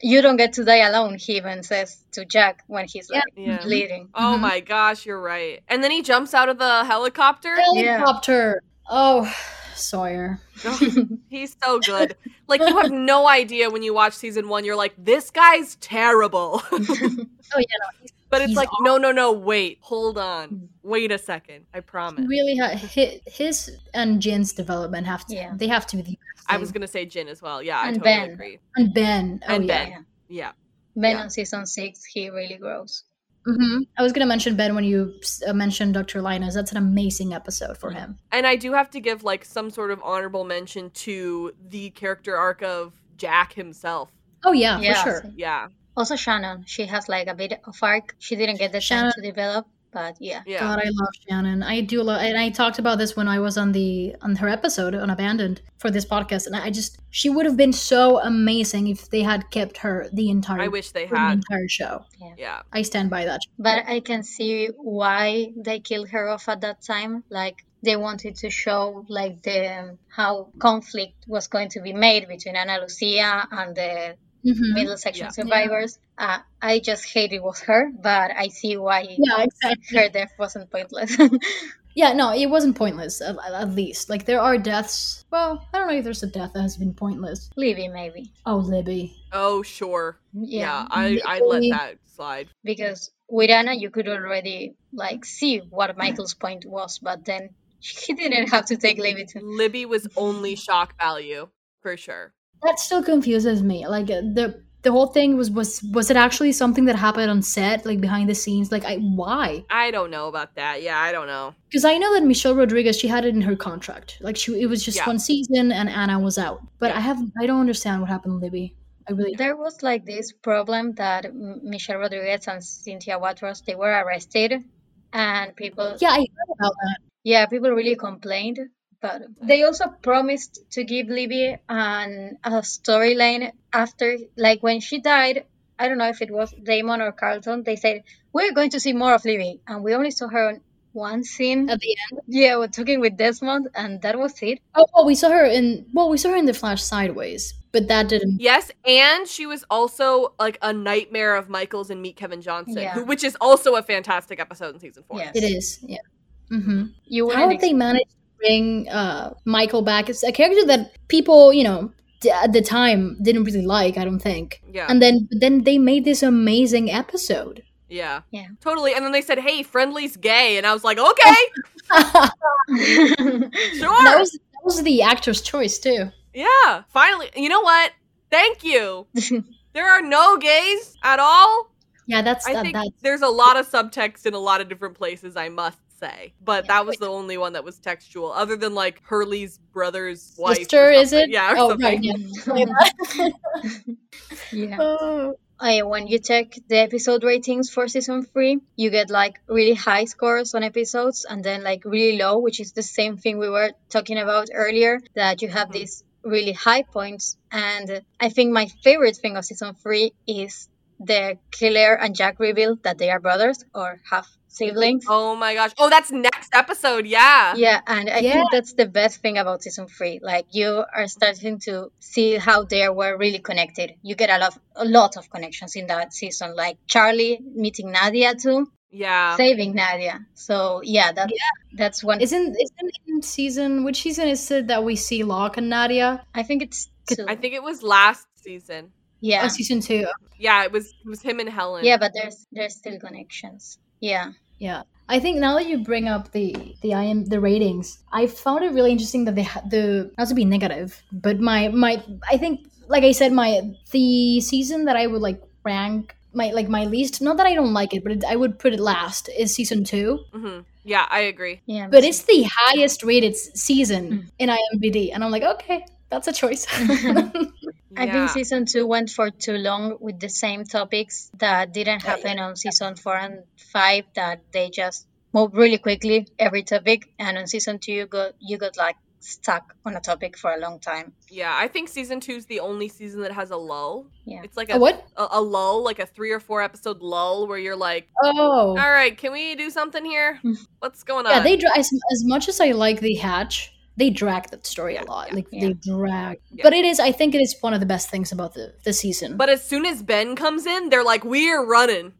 You don't get to die alone, he even says to Jack when he's like Yeah. bleeding. Oh Mhm. my gosh, you're right. And then he jumps out of the helicopter. Helicopter. Oh, Sawyer. He's so good. Like you have no idea when you watch season one. You're like, this guy's terrible. Oh yeah, no, but it's He's like, no, no, no. Wait, hold on. Wait a second. I promise. really ha- his, his and Jin's development have to. Yeah. They have to be the best I was gonna say Jin as well. Yeah, I And totally Ben. agree. and Ben. Oh, and yeah. Ben. Yeah. Ben Yeah. on season six, he really grows. hmm I was gonna mention Ben when you uh, mentioned Dr. Linus. That's an amazing episode for him. And I do have to give like some sort of honorable mention to the character arc of Jack himself. Oh yeah, Yeah. for sure. Yeah. Also Shannon, she has like a bit of arc. She didn't get the Shannon- time to develop, but yeah. Yeah. God, I love Shannon. I do love, and I talked about this when I was on the on her episode on Abandoned for this podcast, and I just she would have been so amazing if they had kept her the entire. I wish they for the had. entire show. Yeah. I stand by that. But I can see why they killed her off at that time. Like they wanted to show like the how conflict was going to be made between Ana Lucia and the Mhm. middle section Yeah. survivors. Uh, I just hate it was her, but I see why Yeah, exactly. her death wasn't pointless. Yeah, no, it wasn't pointless. At, at least, like there are deaths. Well, I don't know if there's a death that has been pointless. Libby, maybe. Oh, Libby. Oh sure. Yeah. Yeah. I I let that slide. because with Anna you could already like see what Michael's point was, but then he didn't have to take Libby to Libby was only shock value for sure. That still confuses me. Like uh, the the whole thing was was was it actually something that happened on set, like behind the scenes? Like, I why? I don't know about that. Yeah, I don't know. Because I know that Michelle Rodriguez, she had it in her contract. Like she, it was just Yeah. one season, and Anna was out. But I have, I don't understand what happened, Libby. I really. There was like this problem that Michelle Rodriguez and Cynthia Watros they were arrested, and people Yeah, I heard about that. yeah people really complained. But they also promised to give Libby an a storyline after, like when she died. I don't know if it was Damon or Carlton. They said we're going to see more of Libby, and we only saw her on one scene At the end. Yeah, we're talking with Desmond, and that was it. Oh, well, we saw her in. Well, we saw her in the Flash Sideways, but that didn't. Yes, and she was also like a nightmare of Michael's and Meet Kevin Johnson, Yeah. who, which is also a fantastic episode in season four. It is. Yeah. Mm-hmm. You How did they manage to bring uh, Michael back? It's a character that people, you know, d- at the time didn't really like. I don't think. Yeah. And then, then they made this amazing episode. Yeah. Yeah. Totally. And then they said, "Hey, friendly's gay," and I was like, "Okay, sure." That was that was the actor's choice too. yeah. Finally, you know what? Thank you. there are no gays at all. Yeah, that's I that, think that's there's a lot of subtext in a lot of different places. I must say, but that was the only one that was textual, other than like Hurley's brother's wife. sister, is it? Yeah. or Oh, right. something. Yeah. yeah. Oh. Uh, when you check the episode ratings for season three, you get like really high scores on episodes and then like really low, which is the same thing we were talking about earlier. That you have these really high points, and I think my favorite thing of season three is the Claire and Jack reveal that they are brothers or half siblings. Oh my gosh. Oh, that's next episode. Yeah. Yeah, and I Yeah. think that's the best thing about season three. Like you are starting to see how they were really connected. You get a lot, a lot of connections in that season. Like Charlie meeting Nadia too, Yeah. saving Nadia. So yeah, that that's one. Isn't isn't in season which season is it that we see Locke and Nadia? I think it's two. I think it was last season. Yeah, Oh, season two. Yeah, it was it was him and Helen. yeah, but there's there's still connections. Yeah, Yeah. I think now that you bring up the the IM the ratings, I found it really interesting that they had the not to be negative, but my my I think like I said my the season that I would like rank my like my least not that I don't like it, but it, I would put it last is season two. hmm Yeah, I agree. yeah. But it's the highest rated s- season in IMDb, and I'm like, okay, that's a choice. I Yeah. think season two went for too long with the same topics that didn't happen on season four and five. That they just moved really quickly every topic, and on season two you got you got like stuck on a topic for a long time. Yeah, I think season two is the only season that has a lull. Yeah. It's like A a, what? A, a lull, like a three or four episode lull, where you're like, oh, "All right, can we do something here? What's going on?" yeah. They dra- as, as much as I like the Hatch, they drag that story a lot. Like Yeah. they drag, Yeah. but it is. I think it is one of the best things about the the season. But as soon as Ben comes in, they're like, "We're running.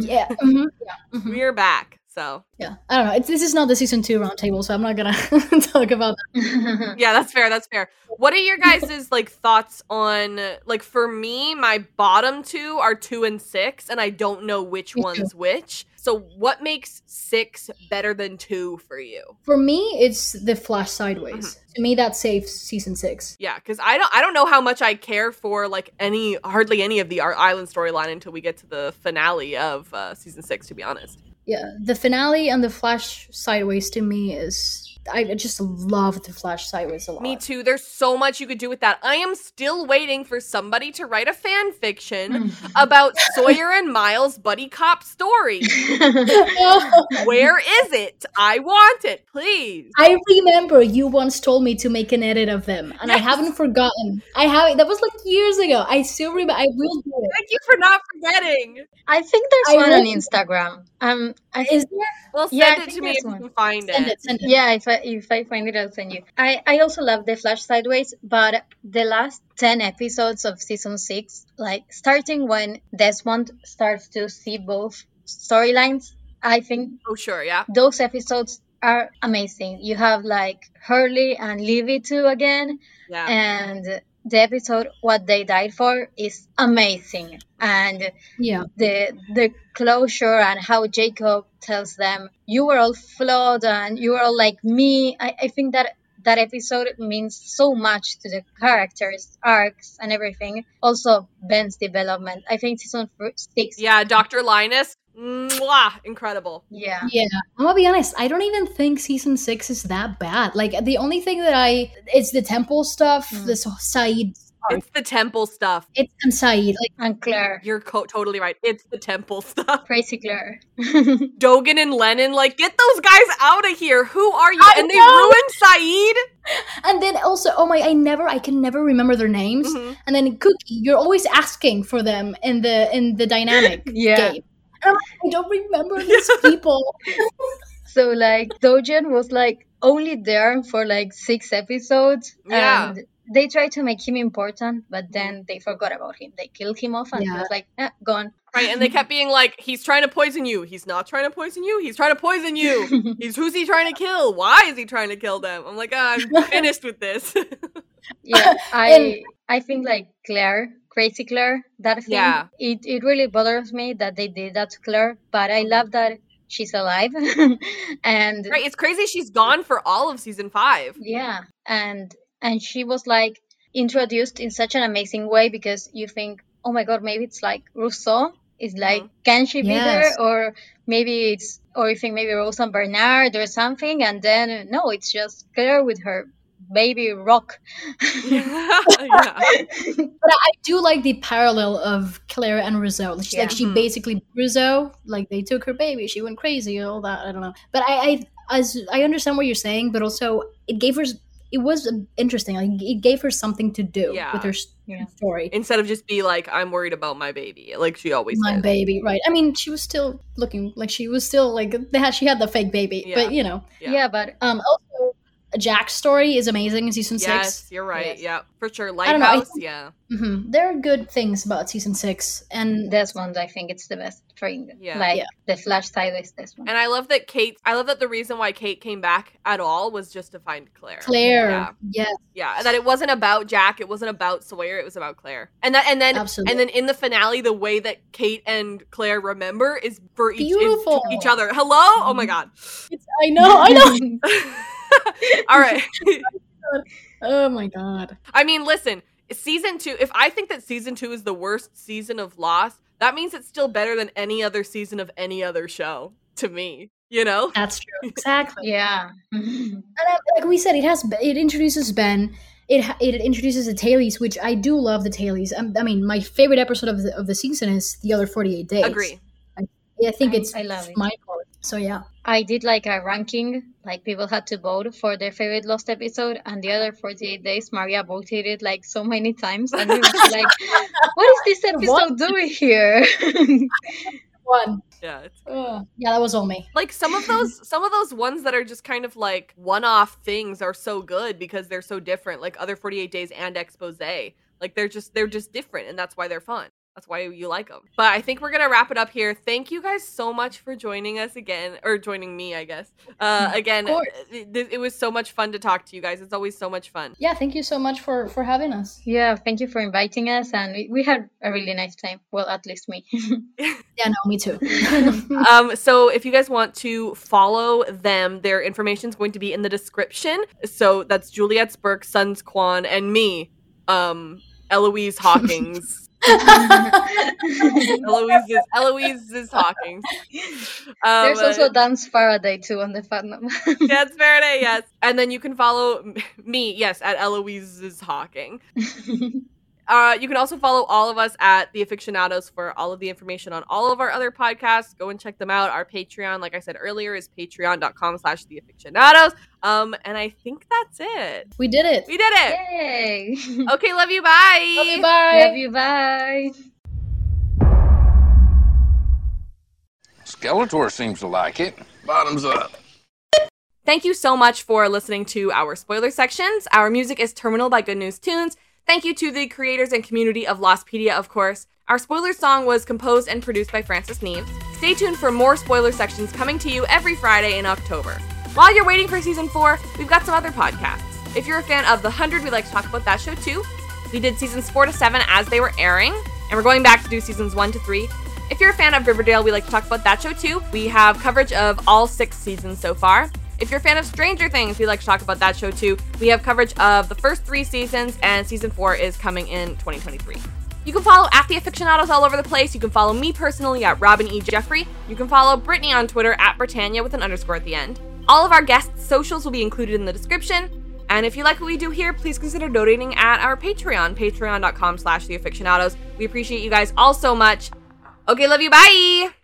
yeah, mhm, yeah, mhm. We're back." So yeah. I don't know. It's, this is not the season two roundtable, so I'm not gonna talk about that. yeah, that's fair. That's fair. What are your guys' like thoughts on like for me, my bottom two are two and six, and I don't know which Me too. one's which. So what makes six better than two for you? For me, it's the Flash sideways. To me, that saves season six. Yeah, because I don't I don't know how much I care for like any hardly any of the Ar- island storyline until we get to the finale of uh, season six. To be honest, Yeah, the finale and the Flash sideways to me is. I just love the Flash sideways a lot. me too. There's so much you could do with that. I am still waiting for somebody to write a fan fiction about Sawyer and Miles' buddy cop story. Where is it? I want it, please. I remember you once told me to make an edit of them, and I haven't forgotten. I have that was like years ago. I still remember. I will do it. Thank you for not forgetting. I think there's I one on Instagram. Um, I Is there? Well, send Yeah, it to me there's if you can find Send it. it. Send it. Yeah, if I if I find it, I'll send you. I I also love the Flash Sideways, but the last ten episodes of season six, like starting when Desmond starts to see both storylines, I think Oh, sure, yeah. those episodes are amazing. You have like Hurley and Libby too again, Yeah. and the episode "What They Died For" is amazing, and Yeah. the the closure and how Jacob tells them you were all flawed and you were all like me. I, I think that that episode means so much to the characters, arcs, and everything. Also Ben's development. I think season f- six. Yeah, Dr. Linus. Mwah, incredible. Yeah. Yeah, I'm gonna be honest. I don't even think season six is that bad. Like the only thing that I it's the temple stuff, the Sayid. It's the temple stuff. It's and Sayid. Like And Claire. You're co- totally right. It's the temple stuff. Crazy Claire. Dogen and Lennon, like, get those guys out of here. Who are you? I and they ruined Sayid. and then also, oh my, I never, I can never remember their names. Mhm. And then Cookie, you're always asking for them in the in the dynamic Yeah. game. And I'm like, I don't remember these people. So like Dogen was like only there for like six episodes. Yeah. And they tried to make him important, but then they forgot about him. They killed him off and he was like, eh, gone. Right, and they kept being like, he's trying to poison you. He's not trying to poison you. He's trying to poison you. He's who's he trying to kill? Why is he trying to kill them? I'm like, ah, I'm finished with this. Yeah. I I think like Claire crazy Claire. That thing, Yeah. it, it really bothers me that they did that to Claire, but I love that she's alive. and Right, it's crazy she's gone for all of season five. yeah, and and she was like introduced in such an amazing way because you think, oh my god, maybe it's like Rousseau. It's mm-hmm. like, can she be Yes. there? Or maybe it's, or you think maybe Rose and Bernard or something, and then no, it's just Claire with her baby rock. yeah. But I I do like the parallel of Claire and Rousseau. Like she, like Yeah. she Mhm. basically Rousseau, like they took her baby, she went crazy, all that. I don't know. But I, I as I understand what you're saying, but also it gave her. It was interesting. Like it gave her something to do Yeah. with her Yeah. story. Instead of just be like, I'm worried about my baby, like she always My did. baby, right? I mean, she was still looking like she was still like they had. She had the fake baby, Yeah. but you know. Yeah. Yeah, but Um. Also, Jack's story is amazing in season Yes, six. you're right. Yes. Yeah, for sure. I don't know, I think- yeah. hmm There are good things about season six, and Desmond, I think it's the best thing. Yeah. Like Yeah. the Flash side is this one. And I love that Kate. I love that the reason why Kate came back at all was just to find Claire. Claire, Yeah. yes, Yeah, and that it wasn't about Jack. It wasn't about Sawyer. It was about Claire. And that, and then, Absolutely. and then in the finale, the way that Kate and Claire remember is for each is Beautiful. each other. Hello. Oh my god. It's, I know, I know. All right. oh my god. I mean, listen, season two, if I think that season two is the worst season of Lost, that means it's still better than any other season of any other show to me, you know? That's true. Exactly. yeah. And uh, like we said, it has it introduces Ben. It it introduces the tailies, which I do love the tailies. Um, I mean, my favorite episode of the of the season is the other forty eight days. Agree. I, I think I- it's I love it. my part. So yeah, I did like a ranking, like people had to vote for their favorite Lost episode, and the other 48 days, Maria voted it like so many times, and we was like, what is this episode What? doing here? one. Yeah. It's yeah, that was all me. like some of those some of those ones that are just kind of like one-off things are so good because they're so different like other 48 days and expose like they're just they're just different and that's why they're fun that's why you like them but i think we're gonna wrap it up here thank you guys so much for joining us again or joining me i guess uh again course. it, it was so much fun to talk to you guys it's always so much fun Yeah, thank you so much for for having us. yeah, thank you for inviting us, and we, we had a really nice time. Well, at least me. Yeah, no, me too. um, so if you guys want to follow them, their information is going to be in the description. So that's Juliet Burke, Suns Kwon, and me, um, Eloise Hawkins. Eloise is Eloise is Hawkins. Um, There's also Dance Faraday too on the fandom. That's Faraday, yes. And then you can follow me, yes, at Eloise is Hawking. Uh, you can also follow all of us at the afictionados for all of the information on all of our other podcasts go and check them out our patreon like i said earlier is patreon.com slash the afictionados um and i think that's it we did it. we did it Yay! okay love you bye Love you, bye. Love you. Bye. Skeletor seems to like it. Bottoms up. Thank you so much for listening to our spoiler sections. Our music is Terminal by Good News Tunes. Thank you to the creators and community of Lostpedia, of course. Our spoiler song was composed and produced by Francis Neves. Stay tuned for more spoiler sections coming to you every Friday in October. While you're waiting for season four, we've got some other podcasts. If you're a fan of The Hundred, we like to talk about that show too. We did seasons four to seven as they were airing, and we're going back to do seasons one to three. If you're a fan of Riverdale, we like to talk about that show too. We have coverage of all six seasons so far. If you're a fan of Stranger Things, we'd like to talk about that show too. We have coverage of the first three seasons, and season four is coming in 2023. You can follow at the afictionados all over the place. You can follow me personally at Robyn E. Jeffrey. You can follow Brittany on Twitter at Brittania with an underscore at the end. All of our guests' socials will be included in the description. And if you like what we do here, please consider donating at our Patreon, patreon.com slash the afictionados. We appreciate you guys all so much. Okay, love you. Bye.